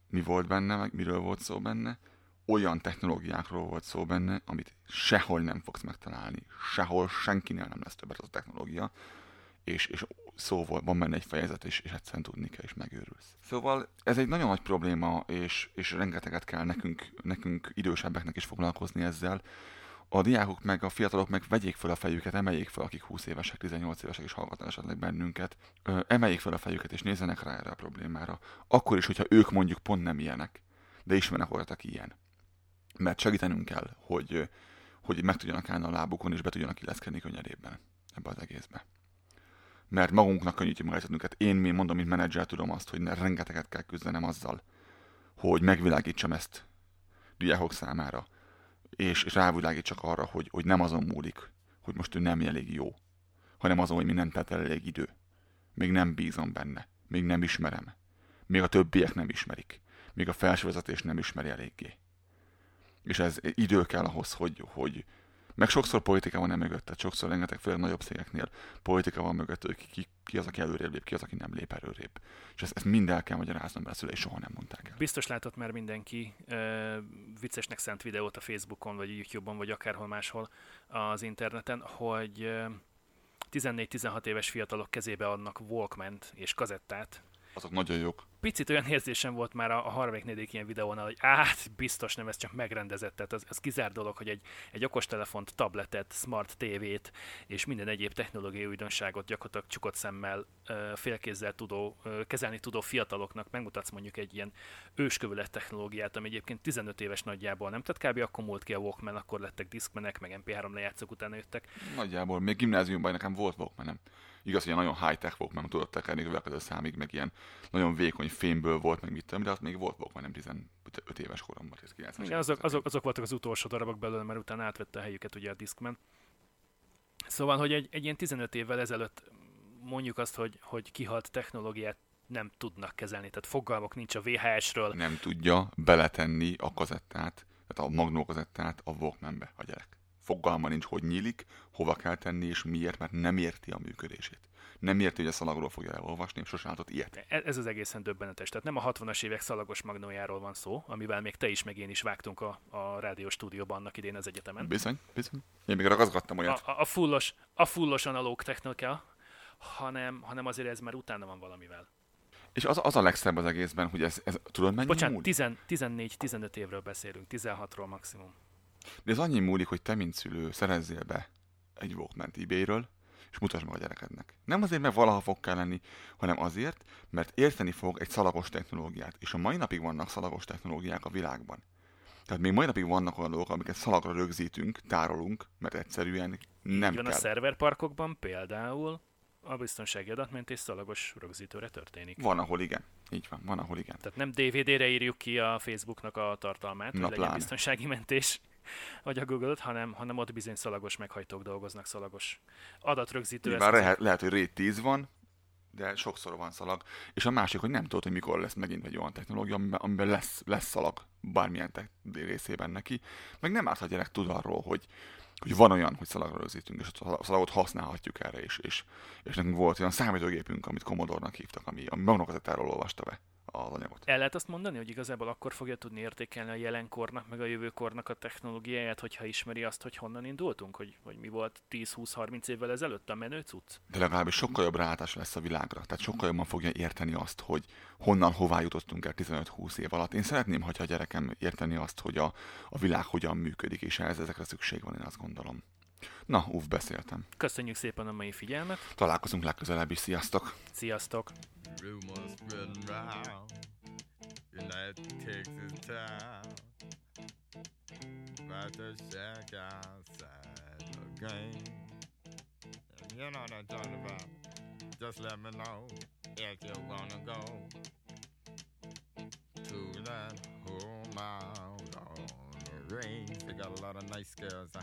[SPEAKER 3] mi volt benne, meg miről volt szó benne, olyan technológiákról volt szó benne, amit sehol nem fogsz megtalálni, sehol senkinél nem lesz többet az a technológia, és, és szó volt, van benne egy fejezet, és, és egyszerűen tudni kell, és megőrülsz. Szóval ez egy nagyon nagy probléma, és, és rengeteget kell nekünk, nekünk idősebbeknek is foglalkozni ezzel, a diákok meg a fiatalok meg vegyék fel a fejüket, emeljék fel, akik 20 évesek, 18 évesek és hallgatnak esetleg bennünket, emeljék fel a fejüket és nézzenek rá erre a problémára. Akkor is, hogyha ők mondjuk pont nem ilyenek, de ismernek olyat, aki ilyen. Mert segítenünk kell, hogy, hogy meg tudjanak állni a lábukon és be tudjanak illeszkedni könnyedében ebbe az egészbe. Mert magunknak könnyítjük meg a helyzetünket. Én, mi mondom, mint menedzser tudom azt, hogy ne, rengeteget kell küzdenem azzal, hogy megvilágítsam ezt diákok számára, és, és rávilágítsak arra, hogy, hogy nem azon múlik, hogy most ő nem elég jó, hanem azon, hogy nem telt el elég idő. Még nem bízom benne, még nem ismerem, még a többiek nem ismerik, még a felsővezetés nem ismeri eléggé. És ez idő kell ahhoz, hogy, hogy meg sokszor politika van e mögött, tehát sokszor rengeteg, főleg nagyobb cégeknél politika van mögött, hogy ki, ki, ki az, aki előrébb lép, ki az, aki nem lép előrébb. És ezt, ezt mind el kell magyaráznom, mert a szülei soha nem mondták el.
[SPEAKER 4] Biztos látott már mindenki uh, viccesnek szánt videót a Facebookon, vagy YouTube-on, vagy akárhol máshol az interneten, hogy uh, 14-16 éves fiatalok kezébe adnak walkman és kazettát.
[SPEAKER 3] Azok nagyon jók.
[SPEAKER 4] Picit olyan érzésem volt már a, a harmadik, negyedik ilyen videónál, hogy át, biztos nem, ez csak megrendezett. Tehát az, az kizár dolog, hogy egy, egy okostelefont, tabletet, smart tévét és minden egyéb technológiai újdonságot gyakorlatilag csukott szemmel, félkézzel tudó, kezelni tudó fiataloknak megmutatsz mondjuk egy ilyen őskövület technológiát, ami egyébként 15 éves nagyjából nem, tehát kb. akkor múlt ki a Walkman, akkor lettek diszkmenek, meg MP3 lejátszók utána jöttek.
[SPEAKER 3] Nagyjából. Még gimnáziumban nekem volt Walkmanem. Igaz, hogy nagyon high-tech Walkman, tudott tekerni következő számig, meg ilyen nagyon vékony fémből volt, meg mit tudom, de az még volt Walkman, nem 15 éves koromban, ez 90
[SPEAKER 4] Igen, azok, azok, azok voltak az utolsó darabok belőle, mert utána átvette a helyüket ugye a Discman. Szóval, hogy egy, egy ilyen 15 évvel ezelőtt mondjuk azt, hogy, hogy kihalt technológiát nem tudnak kezelni, tehát fogalmok nincs a VHS-ről.
[SPEAKER 3] Nem tudja beletenni a kazettát, tehát a magnó kazettát a Walkmanbe a gyerek. Fogalma nincs, hogy nyílik, hova kell tenni és miért, mert nem érti a működését. Nem érti, hogy a szalagról fogja elolvasni, és sosem látott ilyet.
[SPEAKER 4] E- Ez az egészen döbbenetes. Tehát nem a 60-as évek szalagos magnójáról van szó, amivel még te is, meg én is vágtunk a, a rádió stúdióban annak idén az egyetemen.
[SPEAKER 3] Bizony, bizony. Én még ragaszgattam olyat.
[SPEAKER 4] A, a, a, fullos, a fullos analóg technika, hanem, hanem azért ez már utána van valamivel.
[SPEAKER 3] És az, az a legszebb az egészben, hogy ez, ez tudod mennyi
[SPEAKER 4] Bocsánat,
[SPEAKER 3] múlik?
[SPEAKER 4] 10 14-15 évről beszélünk, 16-ról maximum.
[SPEAKER 3] De ez annyi múlik, hogy te, mint szülő, szerezzél be egy walkman ebay-ről, és mutasd meg a gyerekednek. Nem azért, mert valaha fog kell lenni, hanem azért, mert érteni fog egy szalagos technológiát. És a mai napig vannak szalagos technológiák a világban. Tehát még mai napig vannak olyan dolgok, amiket szalagra rögzítünk, tárolunk, mert egyszerűen nem
[SPEAKER 4] Így van
[SPEAKER 3] kell.
[SPEAKER 4] a szerverparkokban például a biztonsági adatmentés szalagos rögzítőre történik.
[SPEAKER 3] Van, ahol igen. Így van, van, ahol igen.
[SPEAKER 4] Tehát nem DVD-re írjuk ki a Facebooknak a tartalmát,
[SPEAKER 3] Na,
[SPEAKER 4] hogy legyen biztonsági mentés, vagy a Google-t, hanem, hanem ott bizony szalagos meghajtók dolgoznak, szalagos adatrögzítő
[SPEAKER 3] Nyilván lehet, lehet, hogy RAID 10 van, de sokszor van szalag. És a másik, hogy nem tudod, hogy mikor lesz megint egy olyan technológia, amiben, amiben lesz, lesz szalag bármilyen te- részében neki. Meg nem árt, ha gyerek tud arról, hogy, hogy van olyan, hogy szalagra rögzítünk, és a szalagot használhatjuk erre is. És, és nekünk volt olyan számítógépünk, amit Commodore-nak hívtak, ami, ami magnokazettáról olvasta be az anyagot.
[SPEAKER 4] El lehet azt mondani, hogy igazából akkor fogja tudni értékelni a jelenkornak, meg a jövőkornak a technológiáját, hogyha ismeri azt, hogy honnan indultunk, hogy, hogy mi volt 10-20-30 évvel ezelőtt a menő cucc?
[SPEAKER 3] De legalábbis sokkal jobb rálátás lesz a világra. Tehát sokkal jobban fogja érteni azt, hogy honnan, hová jutottunk el 15-20 év alatt. Én szeretném, hogyha a gyerekem érteni azt, hogy a, a világ hogyan működik, és ehhez ezekre szükség van, én azt gondolom. Na, uff, beszéltem.
[SPEAKER 4] Köszönjük szépen a mai figyelmet,
[SPEAKER 3] Találkozunk legközelebb is, sziasztok!
[SPEAKER 4] sziasztok!
[SPEAKER 6] You know what I'm talking about Just let me know if you wanna go To that home out on the range They got a lot of nice girls uh,